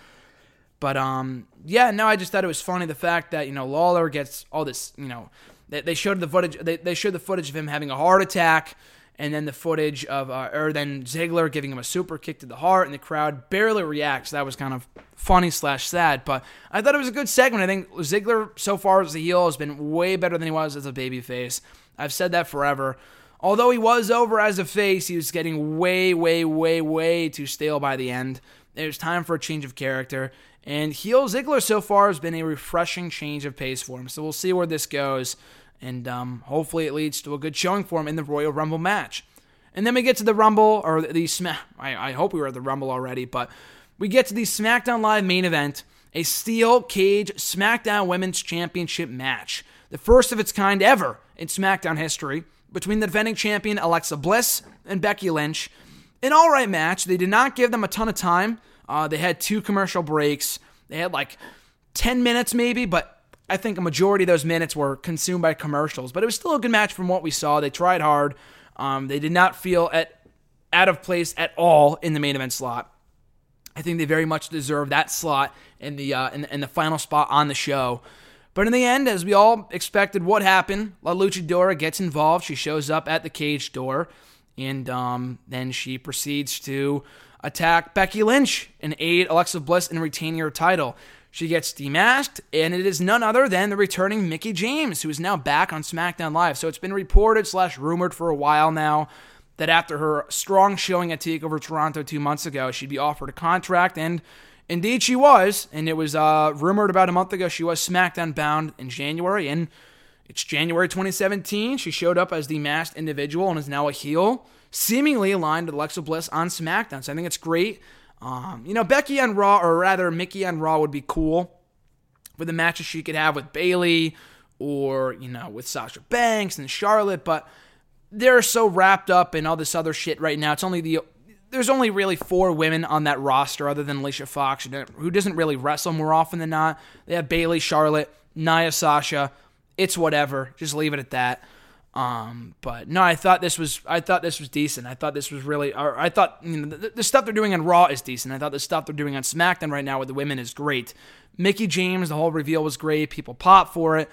But um, yeah, no, I just thought it was funny the fact that you know Lawler gets all this you know they, they showed the footage. They, they showed the footage of him having a heart attack, and then the footage of, uh, or then Ziggler giving him a super kick to the heart, and the crowd barely reacts. That was kind of funny slash sad, but I thought it was a good segment. I think Ziggler so far as a heel has been way better than he was as a babyface. I've said that forever. Although he was over as a face, he was getting way, way, way, way too stale by the end. It was time for a change of character. And heel Ziggler so far has been a refreshing change of pace for him. So we'll see where this goes. And um, hopefully it leads to a good showing for him in the Royal Rumble match. And then we get to the Rumble, or the Smack. I, I hope we were at the Rumble already, but we get to the SmackDown Live main event, a steel cage SmackDown Women's Championship match, the first of its kind ever in SmackDown history, between the defending champion Alexa Bliss and Becky Lynch. An all right match. They did not give them a ton of time. Uh, they had two commercial breaks. They had like 10 minutes maybe, but I think a majority of those minutes were consumed by commercials, but it was still a good match from what we saw. They tried hard. Um, they did not feel at out of place at all in the main event slot. I think they very much deserve that slot in the uh, in, in the final spot on the show. But in the end, as we all expected, what happened? La Luchadora gets involved. She shows up at the cage door, and um, then she proceeds to attack Becky Lynch and aid Alexa Bliss in retaining her title. She gets demasked, and it is none other than the returning Mickie James, who is now back on SmackDown Live. So it's been reported slash rumored for a while now that after her strong showing at TakeOver Toronto two months ago, she'd be offered a contract, and indeed she was. And it was uh, rumored about a month ago she was SmackDown bound in January, and it's January 2017. She showed up as the masked individual and is now a heel, seemingly aligned with Alexa Bliss on SmackDown. So I think it's great. Um, you know, Becky on Raw, or rather Mickie on Raw, would be cool for the matches she could have with Bayley or, you know, with Sasha Banks and Charlotte, but they're so wrapped up in all this other shit right now. It's only the. There's only really four women on that roster other than Alicia Fox, who doesn't really wrestle more often than not. They have Bayley, Charlotte, Nia, Sasha. It's whatever. Just leave it at that. Um, but no, I thought this was I thought this was decent. I thought this was really. Or I thought you know the, the, stuff they're doing on Raw is decent. I thought the stuff they're doing on SmackDown right now with the women is great. Mickie James, the whole reveal was great. People pop for it.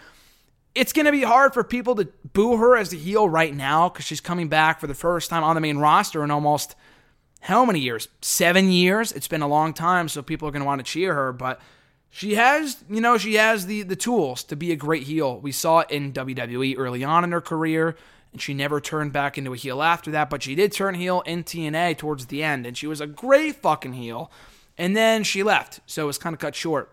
It's gonna be hard for people to boo her as the heel right now because she's coming back for the first time on the main roster in almost how many years? Seven years. It's been a long time, so people are gonna want to cheer her, but she has, you know, she has the the tools to be a great heel. We saw it in WWE early on in her career, and she never turned back into a heel after that, but she did turn heel in TNA towards the end, and she was a great fucking heel. And then she left, so it was kind of cut short.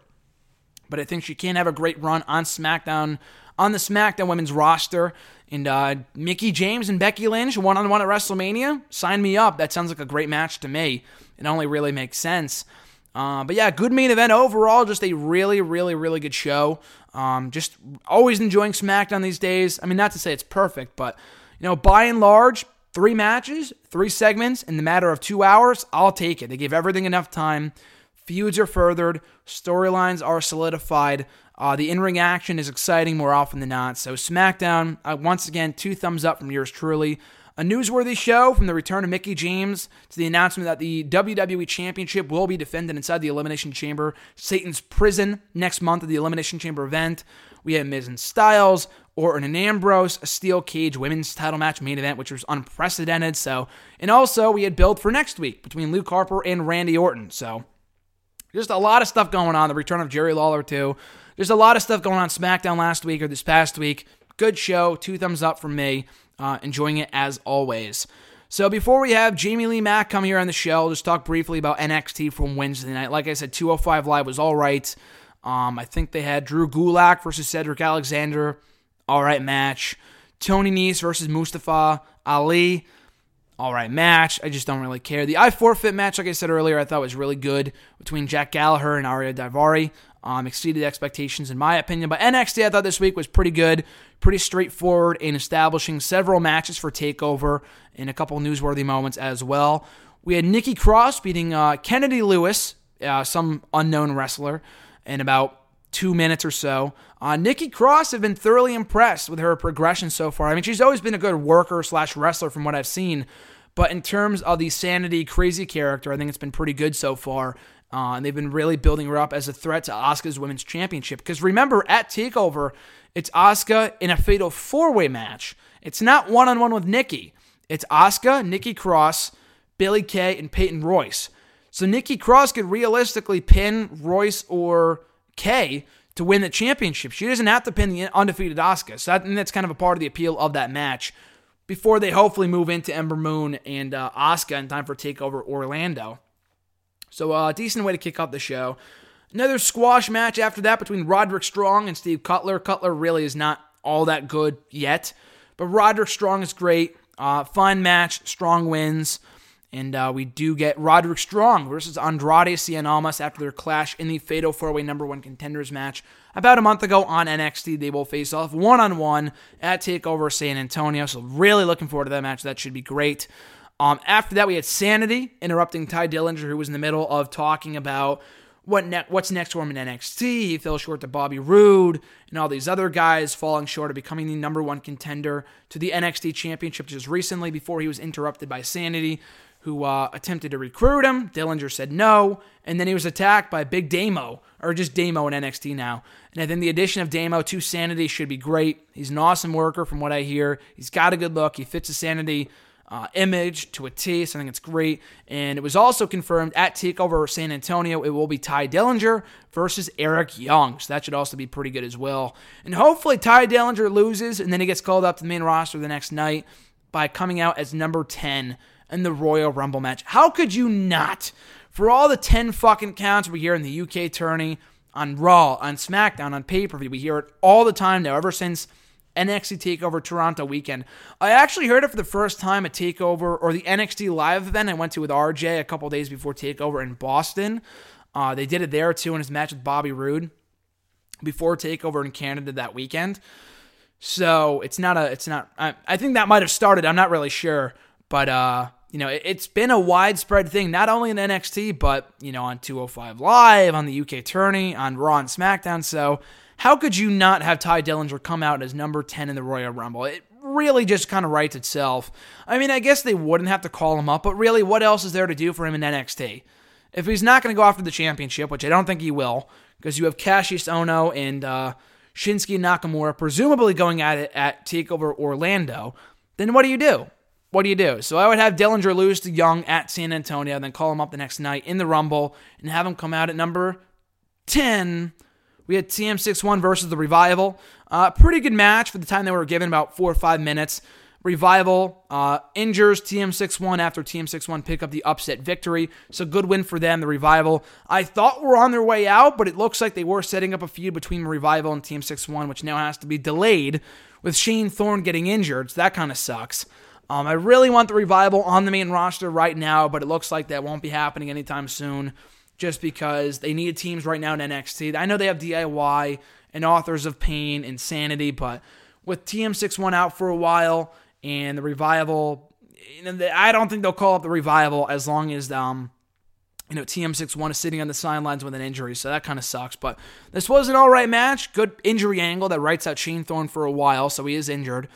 But I think she can have a great run on SmackDown, on the SmackDown women's roster. And uh, Mickie James and Becky Lynch one on one at WrestleMania, sign me up. That sounds like a great match to me. It only really makes sense. Uh, but yeah, good main event overall. Just a really, really, really good show. Um, just always enjoying SmackDown these days. I mean, not to say it's perfect, but you know, by and large, three matches, three segments in the matter of two hours. I'll take it. They gave everything enough time. Feuds are furthered, storylines are solidified. Uh, the in ring action is exciting more often than not. So, SmackDown, uh, once again, two thumbs up from yours truly. A newsworthy show from the return of Mickie James to the announcement that the WWE Championship will be defended inside the Elimination Chamber, Satan's prison, next month at the Elimination Chamber event. We had Miz and Styles, Orton and Ambrose, a steel cage women's title match main event, which was unprecedented. So, and also we had build for next week between Luke Harper and Randy Orton. So, just a lot of stuff going on. The return of Jerry Lawler too. There's a lot of stuff going on SmackDown last week or this past week. Good show. Two thumbs up from me. Uh, enjoying it as always. So before we have Jamie Lee Mack come here on the show, I'll just talk briefly about NXT from Wednesday night. Like I said, 205 Live was all right. Um, I think they had Drew Gulak versus Cedric Alexander. All right match. Tony Nese versus Mustafa Ali. All right match. I just don't really care. The I forfeit match, like I said earlier, I thought was really good between Jack Gallagher and Ariya Daivari um, exceeded expectations in my opinion. But NXT, I thought this week was pretty good, pretty straightforward in establishing several matches for Takeover and a couple newsworthy moments as well. We had Nikki Cross beating uh, Kennedy Lewis, uh, some unknown wrestler, in about two minutes or so. Uh, Nikki Cross have been thoroughly impressed with her progression so far. I mean, she's always been a good worker slash wrestler from what I've seen. But in terms of the sanity crazy character, I think it's been pretty good so far. Uh, and they've been really building her up as a threat to Asuka's women's championship. Because remember, at TakeOver, it's Asuka in a fatal four way match. It's not one on one with Nikki. It's Asuka, Nikki Cross, Billie Kay, and Peyton Royce. So Nikki Cross could realistically pin Royce or Kay to win the championship. She doesn't have to pin the undefeated Asuka. So that, that's kind of a part of the appeal of that match before they hopefully move into Ember Moon and uh, Asuka in time for Takeover Orlando. So a uh, decent way to kick off the show. Another squash match after that between Roderick Strong and Steve Cutler. Cutler really is not all that good yet, but Roderick Strong is great. Uh, fun match, Strong wins. And uh, we do get Roderick Strong versus Andrade Cien Almas after their clash in the Fatal 4 Way Number 1 Contenders match about a month ago on NXT. They will face off one on one at TakeOver San Antonio. So, really looking forward to that match. That should be great. Um, after that, we had Sanity interrupting Tye Dillinger, who was in the middle of talking about what ne- what's next for him in NXT. He fell short to Bobby Roode and all these other guys, falling short of becoming the number one contender to the NXT Championship just recently before he was interrupted by Sanity who uh, attempted to recruit him. Dillinger said no, and then he was attacked by Big Damo, or just Damo in NXT now. And I think the addition of Damo to Sanity should be great. He's an awesome worker from what I hear. He's got a good look. He fits the Sanity uh, image to a T, so I think it's great. And it was also confirmed at TakeOver San Antonio, it will be Tye Dillinger versus Eric Young. So that should also be pretty good as well. And hopefully Tye Dillinger loses, and then he gets called up to the main roster the next night by coming out as number 10 in the Royal Rumble match. How could you not? For all the 10 fucking counts we hear in the UK tourney, on Raw, on SmackDown, on pay per view, we hear it all the time now, ever since NXT TakeOver Toronto weekend. I actually heard it for the first time at TakeOver or the NXT Live event I went to with RJ a couple days before TakeOver in Boston. Uh, they did it there too in his match with Bobby Roode before TakeOver in Canada that weekend. So it's not a, it's not. I, I think that might have started. I'm not really sure, but uh, you know, it, has been a widespread thing, not only in NXT, but, you know, on 205 Live, on the UK tourney, on Raw and SmackDown. So, how could you not have Tye Dillinger come out as number 10 in the Royal Rumble? It really just kind of writes itself. I mean, I guess they wouldn't have to call him up, but really, what else is there to do for him in NXT? If he's not going to go after the championship, which I don't think he will, because you have Kassius Ohno and uh, Shinsuke Nakamura presumably going at it at TakeOver Orlando, then what do you do? what do you do? So I would have Dillinger lose to Young at San Antonio, then call him up the next night in the Rumble and have him come out at number 10. We had TM61 versus the Revival. Uh, pretty good match for the time they were given, about four or five minutes. Revival uh, injures TM61 after TM61 pick up the upset victory. So good win for them, the Revival. I thought we're on their way out, but it looks like they were setting up a feud between Revival and TM61, which now has to be delayed with Shane Thorne getting injured. So that kind of sucks. Um, I really want the revival on the main roster right now, but it looks like that won't be happening anytime soon just because they need teams right now in NXT. I know they have DIY and Authors of Pain, Insanity, but with TM61 out for a while and the revival, I don't think they'll call up the revival as long as um, you know, TM61 is sitting on the sidelines with an injury, so that kind of sucks. But this was an all right match. Good injury angle that writes out Shane Thorne for a while, so he is injured.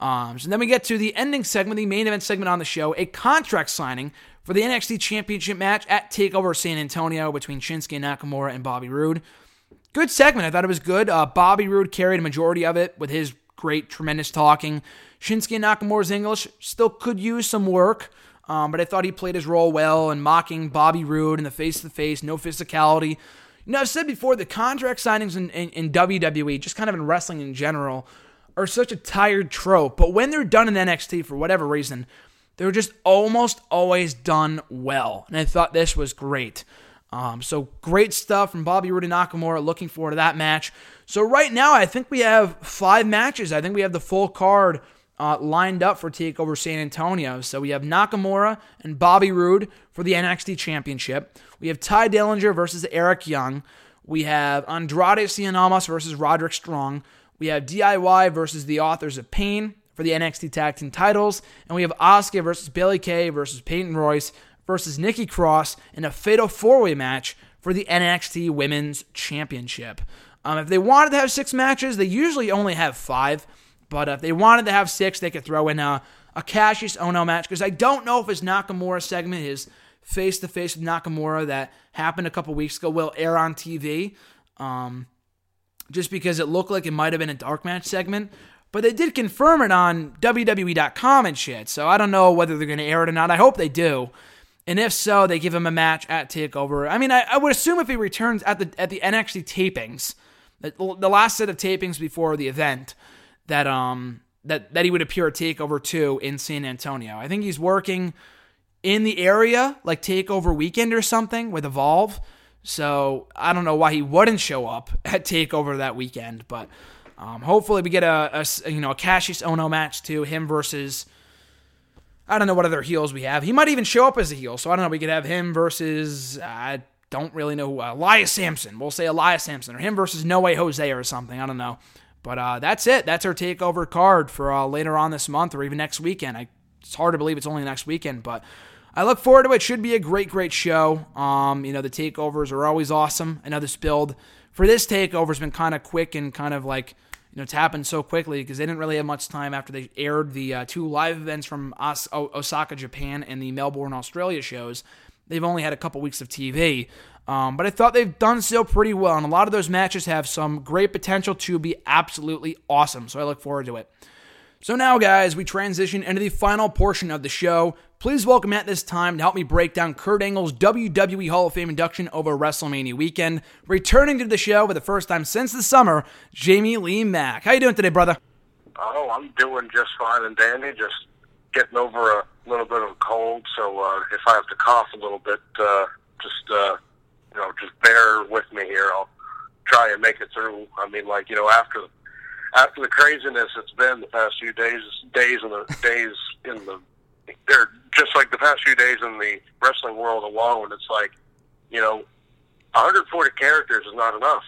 Um, so then we get to the ending segment, the main event segment on the show, a contract signing for the NXT Championship match at TakeOver San Antonio between Shinsuke Nakamura and Bobby Roode. Good segment. I thought it was good. Uh, Bobby Roode carried a majority of it with his great, tremendous talking. Shinsuke Nakamura's English still could use some work, um, but I thought he played his role well and mocking Bobby Roode in the face to face, no physicality. You know, I've said before the contract signings in, in, in WWE, just kind of in wrestling in general, are such a tired trope, but when they're done in NXT for whatever reason, they're just almost always done well. And I thought this was great. Um, so great stuff from Bobby Roode and Nakamura. Looking forward to that match. So right now, I think we have five matches. I think we have the full card uh, lined up for Takeover San Antonio. So we have Nakamura and Bobby Roode for the NXT Championship. We have Tye Dillinger versus Eric Young. We have Andrade Cien Almas versus Roderick Strong. We have DIY versus the Authors of Pain for the NXT Tag Team titles, and we have Asuka versus Billie Kay versus Peyton Royce versus Nikki Cross in a fatal four way match for the NXT Women's Championship. Um, if they wanted to have six matches, they usually only have five, but if they wanted to have six, they could throw in a, a Kassius Ohno match because I don't know if his Nakamura segment, his face to face with Nakamura that happened a couple weeks ago, will air on TV. Um, just because it looked like it might have been a dark match segment. But they did confirm it on WWE.com and shit. So I don't know whether they're going to air it or not. I hope they do. And if so, they give him a match at Takeover. I mean, I, I would assume if he returns at the at the NXT tapings, the, the last set of tapings before the event, that um that that he would appear at Takeover two in San Antonio. I think he's working in the area like Takeover weekend or something with Evolve. So I don't know why he wouldn't show up at Takeover that weekend, but um, hopefully we get a, a you know a Kassius Ohno match too, him versus I don't know what other heels we have. He might even show up as a heel. So I don't know. We could have him versus I don't really know who uh, Elias Samson. We'll say Elias Samson or him versus No Way Jose or something. I don't know. But uh, that's it. That's our takeover card for uh, later on this month or even next weekend. I, it's hard to believe it's only next weekend, but I look forward to it. Should be a great, great show. Um, you know, the takeovers are always awesome. This build for this takeover has been kind of quick and kind of like you know, it's happened so quickly because they didn't really have much time after they aired the uh, two live events from Os- Osaka, Japan, and the Melbourne, Australia shows. They've only had a couple weeks of TV. Um, but I thought they've done so pretty well, and a lot of those matches have some great potential to be absolutely awesome. So I look forward to it. So now, guys, we transition into the final portion of the show. Please welcome at this time to help me break down Kurt Angle's WWE Hall of Fame induction over WrestleMania weekend. Returning to the show for the first time since the summer, Jamie Lee Mack. How you doing today, brother? Oh, I'm doing just fine and dandy. Just getting over a little bit of a cold, so uh, if I have to cough a little bit, uh, just uh, you know, just bear with me here. I'll try and make it through. I mean, like you know, after after the craziness it's been the past few days, days in the days in the, they're just like the past few days in the wrestling world alone. It's like, you know, 140 characters is not enough.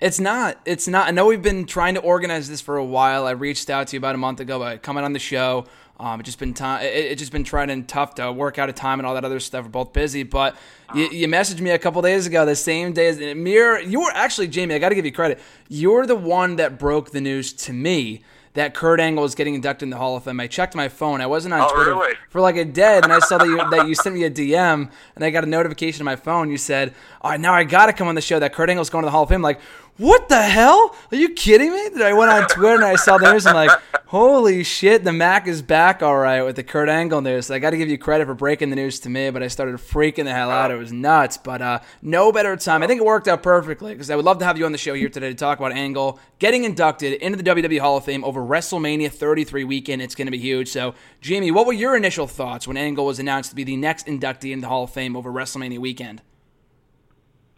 It's not. It's not. I know we've been trying to organize this for a while. I reached out to you about a month ago by coming on the show. Um, it's just been time. It, it's just been trying and tough to work out a time and all that other stuff. We're both busy, but you, you messaged me a couple days ago, the same day as Mir. You were actually Jamie. I got to give you credit. You're the one that broke the news to me that Kurt Angle is getting inducted in the Hall of Fame. I checked my phone. I wasn't on Oh, Twitter really? for like a day, and I saw that you that you sent me a DM, and I got a notification on my phone. You said, "All right, now I got to come on the show that Kurt Angle's going to the Hall of Fame." Like, what the hell? Are you kidding me? Then I went on Twitter and I saw the news. and I'm like, holy shit, the Mac is back all right with the Kurt Angle news. I got to give you credit for breaking the news to me, but I started freaking the hell out. It was nuts, but uh, no better time. I think it worked out perfectly because I would love to have you on the show here today to talk about Angle getting inducted into the WWE Hall of Fame over WrestleMania 33 weekend. It's going to be huge. So, Jamie, what were your initial thoughts when Angle was announced to be the next inductee in the Hall of Fame over WrestleMania weekend?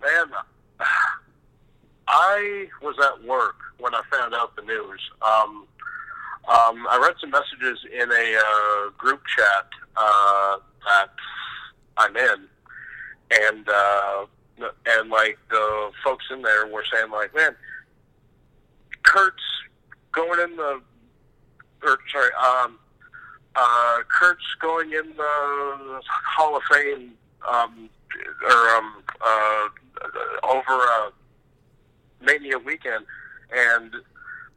Man, I was at work when I found out the news. Um, um, I read some messages in a uh, group chat uh, that I'm in, and uh, and like the folks in there were saying like, man, Kurt's going in the, or sorry, um, uh, Kurt's going in the Hall of Fame, um, or um, uh, over uh, Mania weekend, and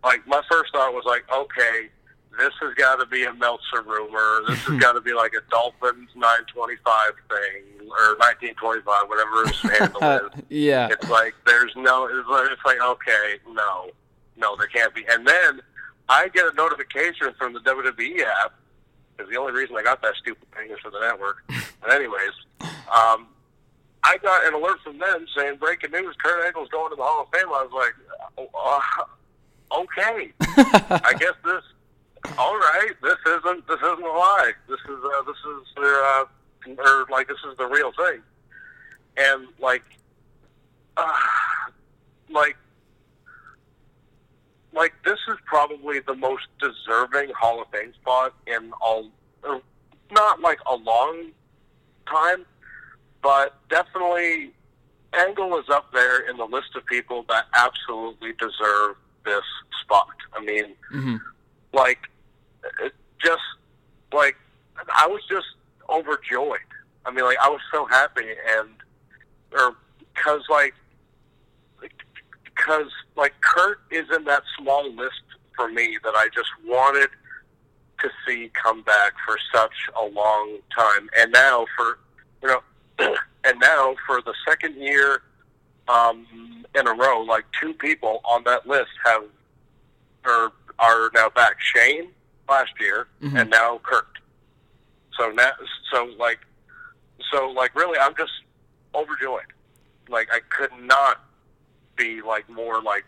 like my first thought was like, okay, this has got to be a Meltzer rumor. This has got to be like a Dolphins 925 thing or 1925, whatever his handle is. yeah. It's like there's no. It's like, it's like okay, no, no, there can't be. And then I get a notification from the WWE app because the only reason I got that stupid thing is for the network. but anyways, um, I got an alert from them saying breaking news: Kurt Angle's going to the Hall of Fame. I was like, uh, okay, I guess this. All right, this isn't this isn't a lie. This is uh, this is their uh, or like this is the real thing. And like, uh, like, like this is probably the most deserving Hall of Fame spot in all, not like a long time, but definitely Angle is up there in the list of people that absolutely deserve this spot. I mean, Mhm. like, just like I was just overjoyed. I mean, like I was so happy, and or because like because like Kurt is in that small list for me that I just wanted to see come back for such a long time, and now for you know, and now for the second year um, in a row, like two people on that list have or are now back. Shane last year, mm-hmm. and now Kurt. So now, so like, so like, really, I'm just overjoyed. Like, I could not be like more like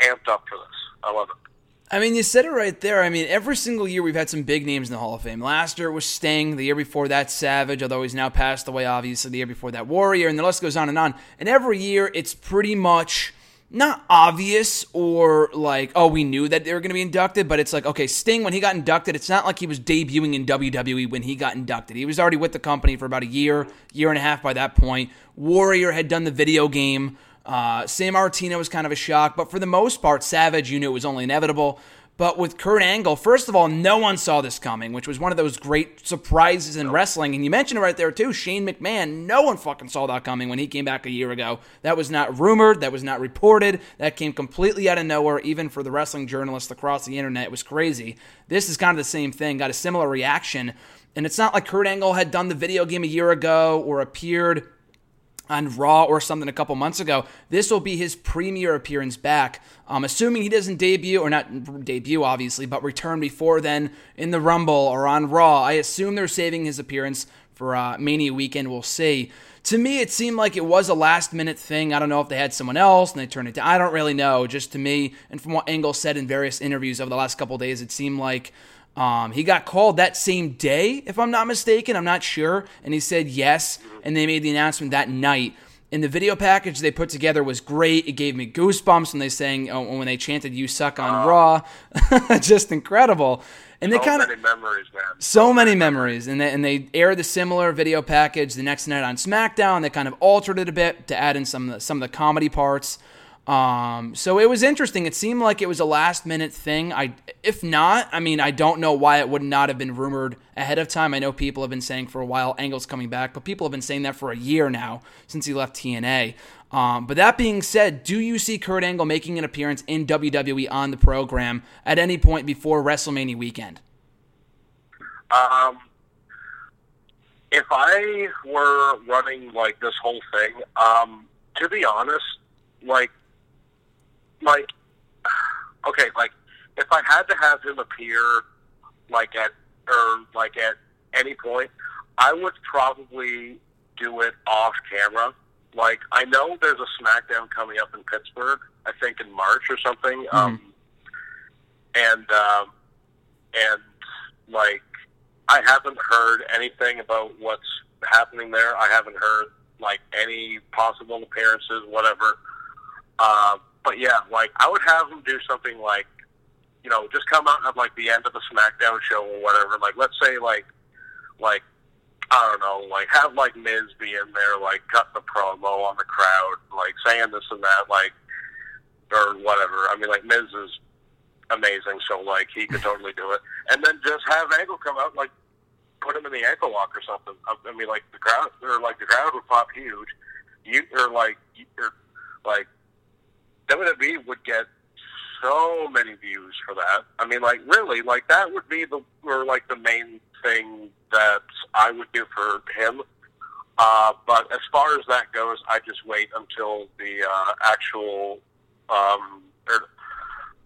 amped up for this. I love it. I mean, you said it right there. I mean, every single year we've had some big names in the Hall of Fame. Last year was Sting. The year before that, Savage, although he's now passed away, obviously. The year before that, Warrior. And the list goes on and on. And every year it's pretty much not obvious or like, oh, we knew that they were going to be inducted, but it's like, okay, Sting, when he got inducted, it's not like he was debuting in WWE when he got inducted. He was already with the company for about a year, year and a half by that point. Warrior had done the video game uh, Sammartino was kind of a shock, but for the most part, Savage, you knew it was only inevitable. But with Kurt Angle, first of all, no one saw this coming, which was one of those great surprises in wrestling. And you mentioned it right there, too. Shane McMahon, no one fucking saw that coming when he came back a year ago. That was not rumored. That was not reported. That came completely out of nowhere, even for the wrestling journalists across the internet. It was crazy. This is kind of the same thing, got a similar reaction. And it's not like Kurt Angle had done the video game a year ago or appeared on Raw or something a couple months ago. This will be his premier appearance back. Um, assuming he doesn't debut, or not debut, obviously, but return before then in the Rumble or on Raw. I assume they're saving his appearance for uh, Mania weekend. We'll see. To me, it seemed like it was a last minute thing. I don't know if they had someone else and they turned it down. I don't really know. Just to me, and from what Angle said in various interviews over the last couple days, it seemed like um, he got called that same day, if I'm not mistaken. I'm not sure. And he said yes. And they made the announcement that night. And the video package they put together was great. It gave me goosebumps when they sang, oh, when they chanted "You suck" on uh, Raw, just incredible. And they so kind of memories, man. So many memories, and they and they aired the similar video package the next night on SmackDown. They kind of altered it a bit to add in some of the, some of the comedy parts. Um, so it was interesting. It seemed like it was a last minute thing. I, if not, I mean, I don't know why it would not have been rumored ahead of time. I know people have been saying for a while Angle's coming back, but people have been saying that for a year now since he left TNA. Um, but that being said, do you see Kurt Angle making an appearance in WWE on the program at any point before WrestleMania weekend? Um, if I were running like this whole thing, um, to be honest, like like okay, like if I had to have him appear like at or like at any point, I would probably do it off camera. Like I know there's a SmackDown coming up in Pittsburgh, I think in March or something. Mm-hmm. Um, and um, and like I haven't heard anything about what's happening there. I haven't heard like any possible appearances, whatever. Uh, but yeah, like I would have him do something like, you know, just come out at like the end of the SmackDown show or whatever. Like let's say like, like I don't know, like have like Miz be in there, like cutting the promo on the crowd, like saying this and that, like or whatever. I mean, like Miz is amazing, so like he could totally do it. And then just have Angle come out, like put him in the ankle lock or something. I mean, like the crowd or like the crowd would pop huge. You or like or like WWE would get so many views for that. I mean, like really, like that would be the or like the main thing that I would do for him. Uh, but as far as that goes, I just wait until the uh, actual um, or,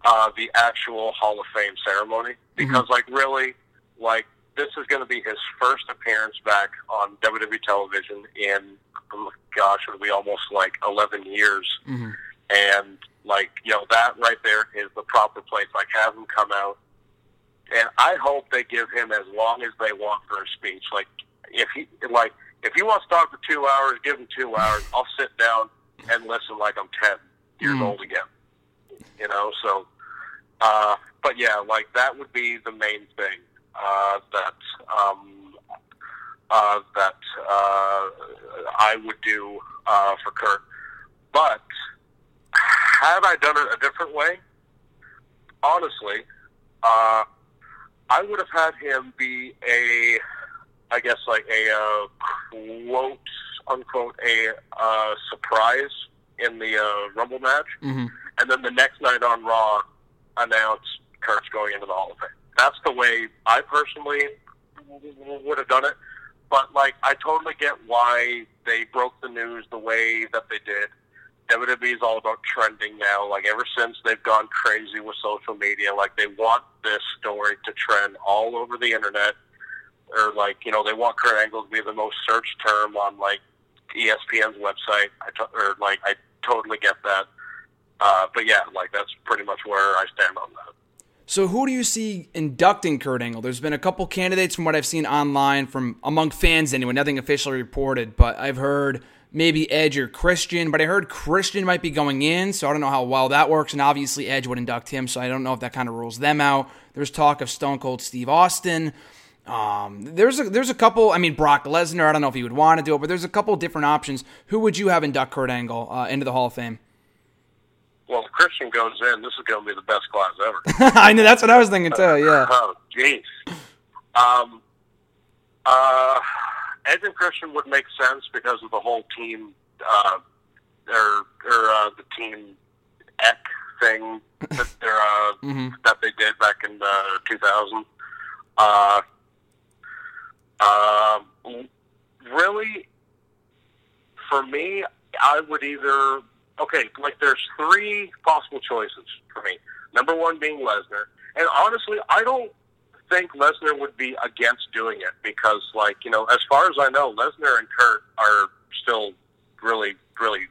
uh, the actual Hall of Fame ceremony mm-hmm. because, mm-hmm. like, really, like this is going to be his first appearance back on WWE television in, oh gosh, it'll be almost like eleven years. Mm-hmm and like you know that right there is the proper place. Like have him come out, and I hope they give him as long as they want for a speech. Like if he like if he wants to talk for two hours, give him two hours. I'll sit down and listen like I'm ten years mm. old again. You know, so. Uh, but yeah, like that would be the main thing uh, that um, uh, that uh, I would do uh, for Kurt. But had I done it a different way, honestly, uh, I would have had him be a, I guess like a uh, quote unquote a uh, surprise in the uh, Rumble match, mm-hmm. and then the next night on Raw announce Kurt's going into the Hall of Fame. That's the way I personally would have done it. But like, I totally get why they broke the news the way that they did WWE is all about trending now. Like ever since they've gone crazy with social media, like they want this story to trend all over the internet, or like you know they want Kurt Angle to be the most searched term on like ESPN's website. I to, or like I totally get that. Uh, but yeah, like that's pretty much where I stand on that. So who do you see inducting Kurt Angle? There's been a couple candidates from what I've seen online from among fans anyway, nothing officially reported, but I've heard maybe Edge or Christian, but I heard Christian might be going in, so I don't know how well that works. And obviously, Edge would induct him, so I don't know if that kind of rules them out. There's talk of Stone Cold Steve Austin. Um, there's a there's a couple. I mean, Brock Lesnar. I don't know if he would want to do it, but there's a couple different options. Who would you have induct Kurt Angle uh, into the Hall of Fame? Well, if Christian goes in, this is going to be the best class ever. I know that's what I was thinking too. Yeah. Oh, jeez. Um. Uh Edge and Christian would make sense because of the whole team, uh, or or uh, the team Eck thing that they uh, mm-hmm. that they did back in uh, 2000. Uh, uh, really, for me, I would either okay, like there's three possible choices for me. Number one being Lesnar, and honestly, I don't think Lesnar would be against doing it because, like, you know, as far as I know, Lesnar and Kurt are still really, really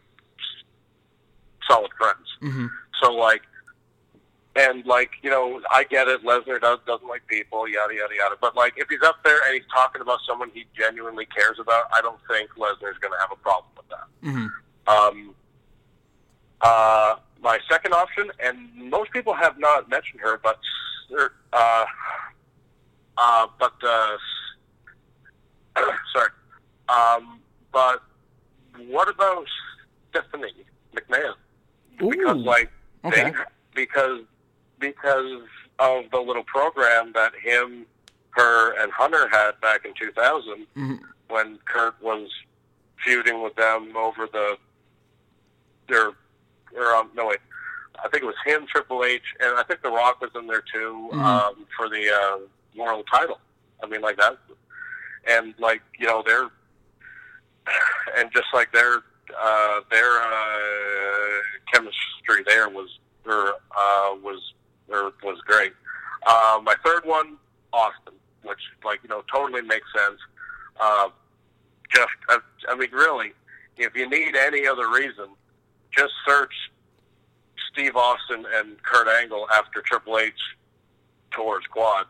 solid friends. Mm-hmm. So, like, and like, you know, I get it. Lesnar does doesn't like people, yada yada yada. But like, if he's up there and he's talking about someone he genuinely cares about, I don't think Lesnar's going to have a problem with that. Mm-hmm. Um, uh, my second option, and most people have not mentioned her, but uh, uh, but uh, sorry. Um, but what about Stephanie McMahon? Ooh, because like okay. they, because because of the little program that him, her, and Hunter had back in 2000 mm-hmm. when Kurt was feuding with them over the their or um, no wait. I think it was him, Triple H, and I think The Rock was in there too mm-hmm. um, for the uh, world title. I mean, like that, and like you know, they're and just like their uh, their uh, chemistry there was or uh, was or was great. Uh, my third one, Austin, which like you know totally makes sense. Uh, just I, I mean, really, if you need any other reason, just search Steve Austin and Kurt Angle after Triple H tours quad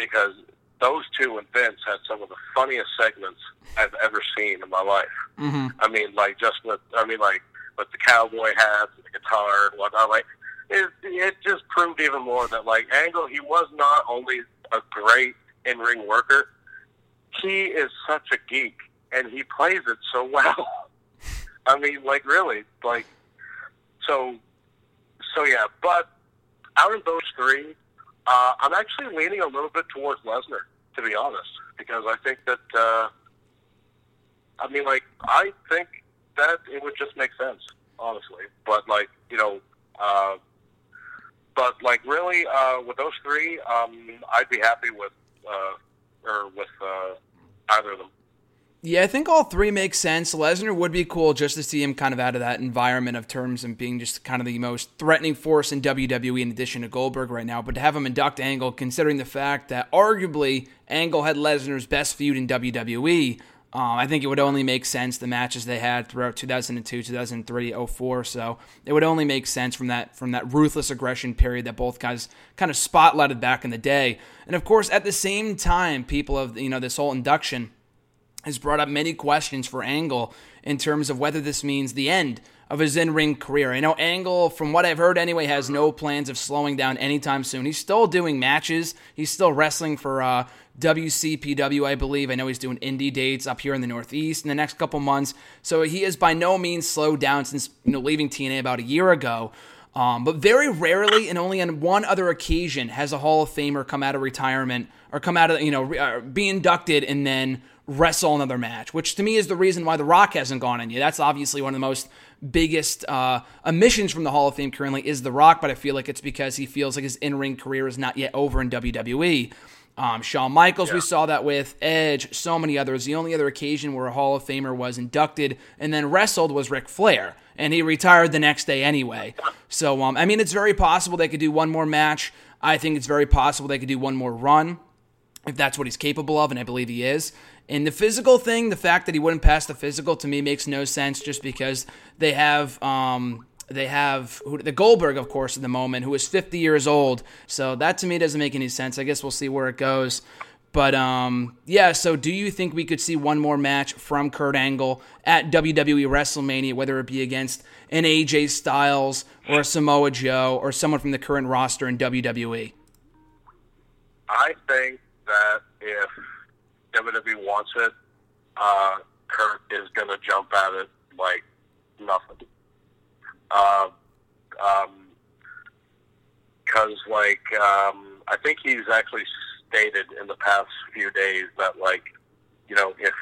because those two and Vince had some of the funniest segments I've ever seen in my life. Mm-hmm. I mean, like just with, I mean, like with the cowboy hats and the guitar and whatnot. Like it, it just proved even more that like Angle, he was not only a great in ring worker, he is such a geek and he plays it so well. I mean, like really, like so, so yeah. But out of those three, uh, I'm actually leaning a little bit towards Lesnar, to be honest, because I think that, uh, I mean, like, I think that it would just make sense, honestly. But, like, you know, uh, but, like, really, uh, with those three, um, I'd be happy with, uh, or with uh, either of them. Yeah, I think all three make sense. Lesnar would be cool just to see him kind of out of that environment of terms and being just kind of the most threatening force in WWE in addition to Goldberg right now. But to have him induct Angle, considering the fact that arguably Angle had Lesnar's best feud in WWE, um, I think it would only make sense the matches they had throughout 2002, 2003, 04. So it would only make sense from that from that ruthless aggression period that both guys kind of spotlighted back in the day. And of course, at the same time, people of you know this whole induction has brought up many questions for Angle in terms of whether this means the end of his in ring career. I know Angle, from what I've heard anyway, has no plans of slowing down anytime soon. He's still doing matches, he's still wrestling for uh, WCPW, I believe. I know he's doing indie dates up here in the Northeast in the next couple months. So he is by no means slowed down since you know leaving TNA about a year ago. Um, but very rarely, and only on one other occasion, has a Hall of Famer come out of retirement or come out of you know uh, be inducted and then wrestle another match, which to me is the reason why The Rock hasn't gone in yet. That's obviously one of the most biggest uh, omissions from the Hall of Fame currently is The Rock, but I feel like it's because he feels like his in ring career is not yet over in WWE. Um, Shawn Michaels, yeah. we saw that with Edge, so many others. The only other occasion where a Hall of Famer was inducted and then wrestled was Ric Flair. and he retired the next day anyway. So, um, I mean, it's very possible they could do one more match. I think it's very possible they could do one more run if that's what he's capable of, and I believe he is. And the physical thing, the fact that he wouldn't pass the physical to me makes no sense just because they have um, they have the Goldberg, of course, at the moment, who is 50 years old. So that to me doesn't make any sense. I guess we'll see where it goes. But um, yeah, so do you think we could see one more match from Kurt Angle at WWE WrestleMania, whether it be against an AJ Styles or Samoa Joe or someone from the current roster in WWE? I think that if WWE wants it, uh, Kurt is going to jump at it like nothing. Uh, um, because like um, I think he's actually stated in the past few days that like you know if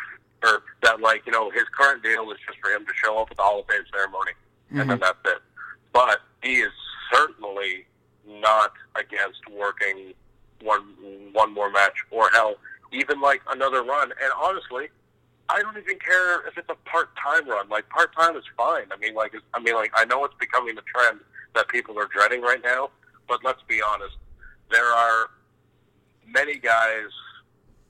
or that like you know his current deal is just for him to show up at the Hall of Fame ceremony mm-hmm. and then that's it. But he is certainly not against working one one more match or hell even like another run. And honestly, I don't even care if it's a part time run. Like part time is fine. I mean, like I mean, like I know it's becoming a trend that people are dreading right now. But let's be honest, there are many guys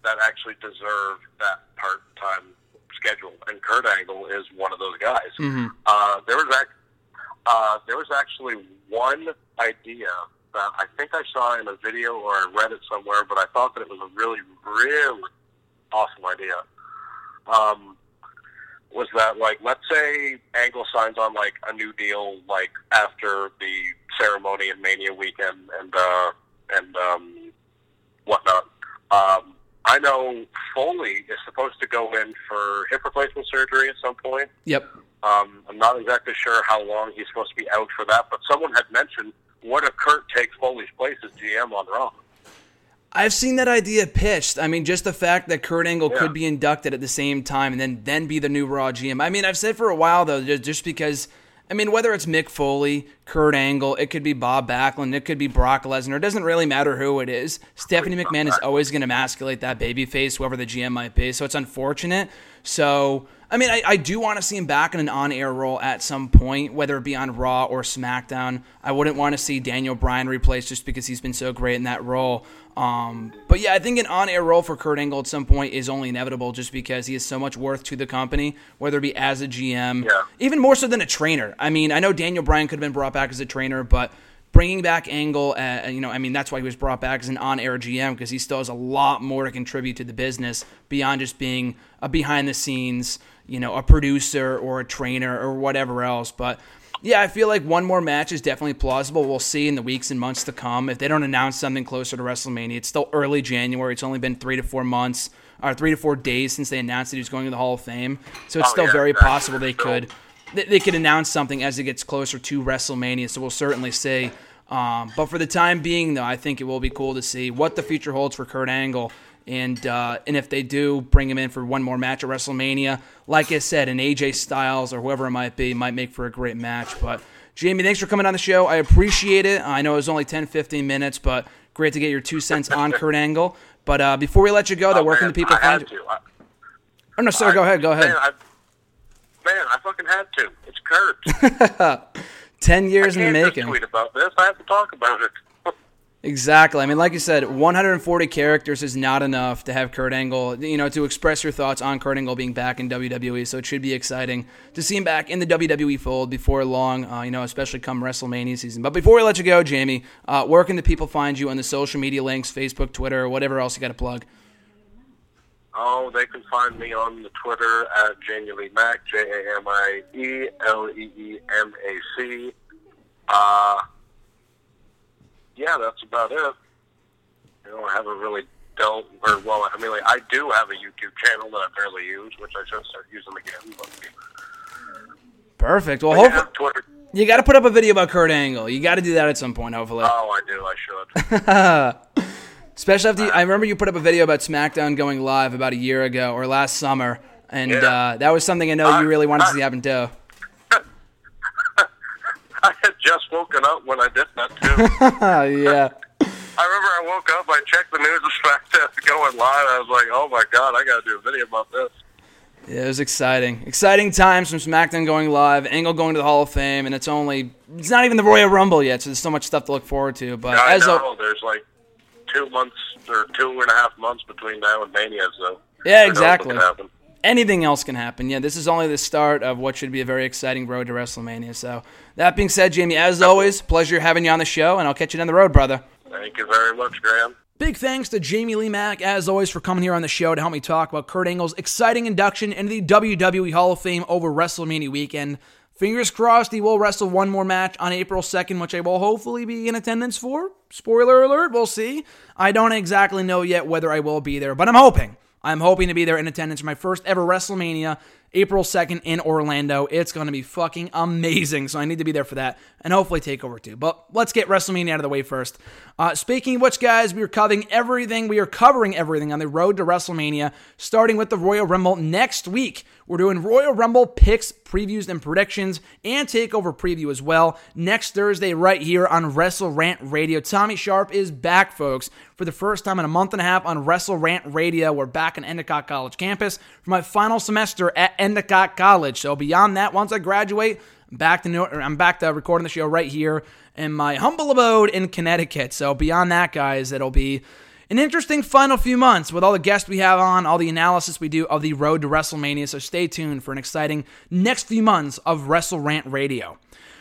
that actually deserve that part time schedule, and Kurt Angle is one of those guys. Mm-hmm. Uh, there was act- uh, there was actually one idea that I think I saw in a video or I read it somewhere, but I thought that it was a really, really awesome idea. Um, was that like, let's say Angle signs on like a new deal, like after the ceremony and Mania weekend and uh, and um, whatnot. Um, I know Foley is supposed to go in for hip replacement surgery at some point. Yep. Um, I'm not exactly sure how long he's supposed to be out for that, but someone had mentioned what if Kurt takes Foley's place as GM on Raw? I've seen that idea pitched. I mean, just the fact that Kurt Angle Yeah. could be inducted at the same time and then then be the new Raw GM. I mean, I've said for a while though, just, just because. I mean, whether it's Mick Foley, Kurt Angle, it could be Bob Backlund, it could be Brock Lesnar. It doesn't really matter who it is. Stephanie McMahon is always going to emasculate that babyface, whoever the GM might be. So it's unfortunate. So I mean, I, I do want to see him back in an on-air role at some point, whether it be on Raw or SmackDown. I wouldn't want to see Daniel Bryan replaced just because he's been so great in that role. Um, but yeah, I think an on-air role for Kurt Angle at some point is only inevitable, just because he has so much worth to the company, whether it be as a GM, Yeah. even more so than a trainer. I mean, I know Daniel Bryan could have been brought back as a trainer, but bringing back Angle, uh, you know, I mean, that's why he was brought back as an on-air GM because he still has a lot more to contribute to the business beyond just being a behind-the-scenes, you know, a producer or a trainer or whatever else. But yeah, I feel like one more match is definitely plausible. We'll see in the weeks and months to come. If they don't announce something closer to WrestleMania, it's still early January. It's only been three to four months or three to four days since they announced that he was going to the Hall of Fame. So it's Oh, still yeah, very possible they could they, they could announce something as it gets closer to WrestleMania. So we'll certainly see. Um, but for the time being, though, I think it will be cool to see what the future holds for Kurt Angle. And uh, and if they do bring him in for one more match at WrestleMania, like I said, an AJ Styles or whoever it might be might make for a great match. But Jamie, thanks for coming on the show. I appreciate it. I know it was only 10, 15 minutes, but great to get your two cents on Kurt Angle. But uh, before we let you go, though, Oh, where can the people I find you? to. I, Oh no, sir, go ahead, go ahead. Man I, man, I fucking had to. It's Kurt. Ten years in the making. tweet about this. I have to talk about it. Exactly. I mean, like you said, 140 characters is not enough to have Kurt Angle, you know, to express your thoughts on Kurt Angle being back in WWE. So it should be exciting to see him back in the WWE fold before long, uh, you know, especially come WrestleMania season. But before we let you go, Jamie, uh, where can the people find you on the social media links, Facebook, Twitter, whatever else you got to plug? Oh, they can find me on the Twitter at Jamie Lee Mac, J A M I E L E E M A C. Uh, yeah, that's about it. You know, I haven't really dealt, or well, I mean, like, I do have a YouTube channel that I barely use, which I should start using again. But, Perfect. Well, but yeah, Twitter. you got to put up a video about Kurt Angle. You got to do that at some point, hopefully. Oh, I do. I should. Especially after you, I remember you put up a video about SmackDown going live about a year ago or last summer, and Yeah. uh, that was something I know you really wanted to see happen too. I had just woken up when I did that too. yeah. I remember I woke up, I checked the news of SmackDown going live. I was like, "Oh my god, I got to do a video about this." Yeah, it was exciting. Exciting times from SmackDown going live, Angle going to the Hall of Fame, and it's only it's not even the Royal Rumble yet, so there's so much stuff to look forward to. But I as know a, there's like two months or two and a half months between now and Mania, so Yeah, who knows what exactly. anything else can happen. Yeah, this is only the start of what should be a very exciting road to WrestleMania. So that being said, Jamie, as always, pleasure having you on the show, and I'll catch you down the road, brother. Thank you very much, Graham. Big thanks to Jamie Lee Mac, as always, for coming here on the show to help me talk about Kurt Angle's exciting induction into the WWE Hall of Fame over WrestleMania weekend. Fingers crossed he will wrestle one more match on April 2nd, which I will hopefully be in attendance for. Spoiler alert, we'll see. I don't exactly know yet whether I will be there, but I'm hoping. I'm hoping to be there in attendance for my first ever WrestleMania, April 2nd in Orlando. It's going to be fucking amazing, so I need to be there for that and hopefully take over too. But let's get WrestleMania out of the way first. Uh, speaking of which, guys, we are covering everything. We are covering everything on the road to WrestleMania, starting with the Royal Rumble next week. We're doing Royal Rumble picks, previews, and predictions, and takeover preview as well. Next Thursday, right here on Wrestle Rant Radio. Tommy Sharp is back, folks, for the first time in a month and a half on Wrestle Rant Radio. We're back in Endicott College campus for my final semester at Endicott College. So beyond that, once I graduate, I'm back to New- I'm back to recording the show right here in my humble abode in Connecticut. So beyond that, guys, it'll be an interesting final few months with all the guests we have on, all the analysis we do of the road to WrestleMania. So stay tuned for an exciting next few months of Wrestle Rant Radio.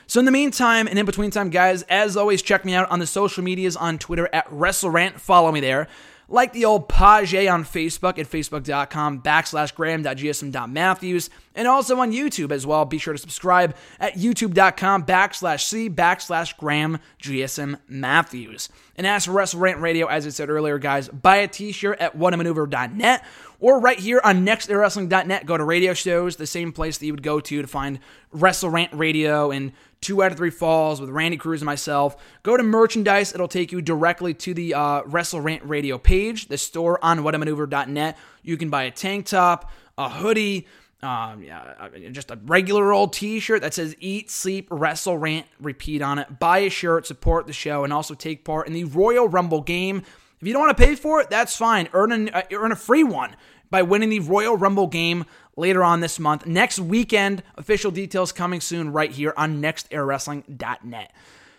So in the meantime and in between time, guys, as always, check me out on the social medias on Twitter at WrestleRant. Follow me there. Like the old page on Facebook at facebook.com backslash graham.gsm.matthews and also on YouTube as well. Be sure to subscribe at youtube.com backslash c backslash graham gsm matthews. And as for Wrestle Rant Radio, as I said earlier, guys, buy a t-shirt at whatamaneuver.net or right here on nexterawrestling.net. Go to radio shows, the same place that you would go to to find Wrestle Rant Radio and two out of three falls with Randy Cruz and myself. Go to merchandise. It'll take you directly to the uh, Wrestle Rant Radio page, the store on whatamaneuver.net. You can buy a tank top, a hoodie, um, yeah, just a regular old T-shirt that says "Eat, Sleep, Wrestle, Rant, Repeat" on it. Buy a shirt, support the show, and also take part in the Royal Rumble game. If you don't want to pay for it, that's fine. Earn a, uh, earn a free one by winning the Royal Rumble game later on this month. Next weekend, official details coming soon right here on nexterawrestling.net.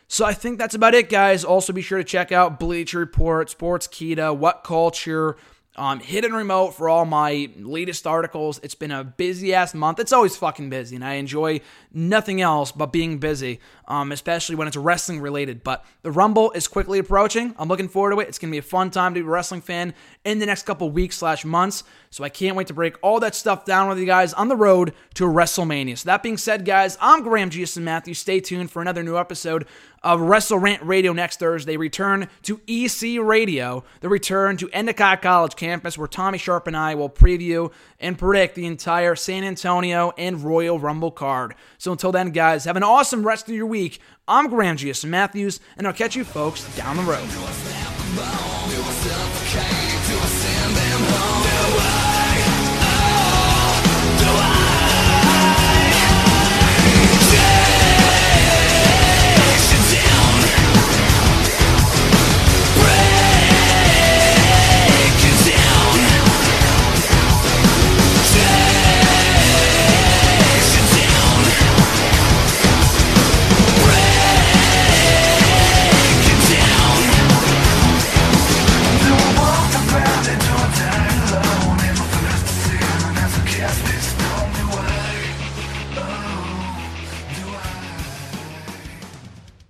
So I think that's about it, guys. Also, be sure to check out Bleacher Report, Sports Sportskeeda, What Culture, um, Hidden Remote for all my latest articles. It's been a busy ass month. It's always fucking busy, and I enjoy nothing else but being busy, um, especially when it's wrestling related. But the Rumble is quickly approaching. I'm looking forward to it. It's gonna be a fun time to be a wrestling fan in the next couple weeks slash months. So I can't wait to break all that stuff down with you guys on the road to WrestleMania. So that being said, guys, I'm Graham Giuson Matthews. Stay tuned for another new episode of Wrestle Rant Radio next Thursday. Return to EC Radio, the return to Endicott College campus, where Tommy Sharp and I will preview and predict the entire San Antonio and Royal Rumble card. So until then, guys, have an awesome rest of your week. I'm Graham Giuson Matthews, and I'll catch you folks down the road.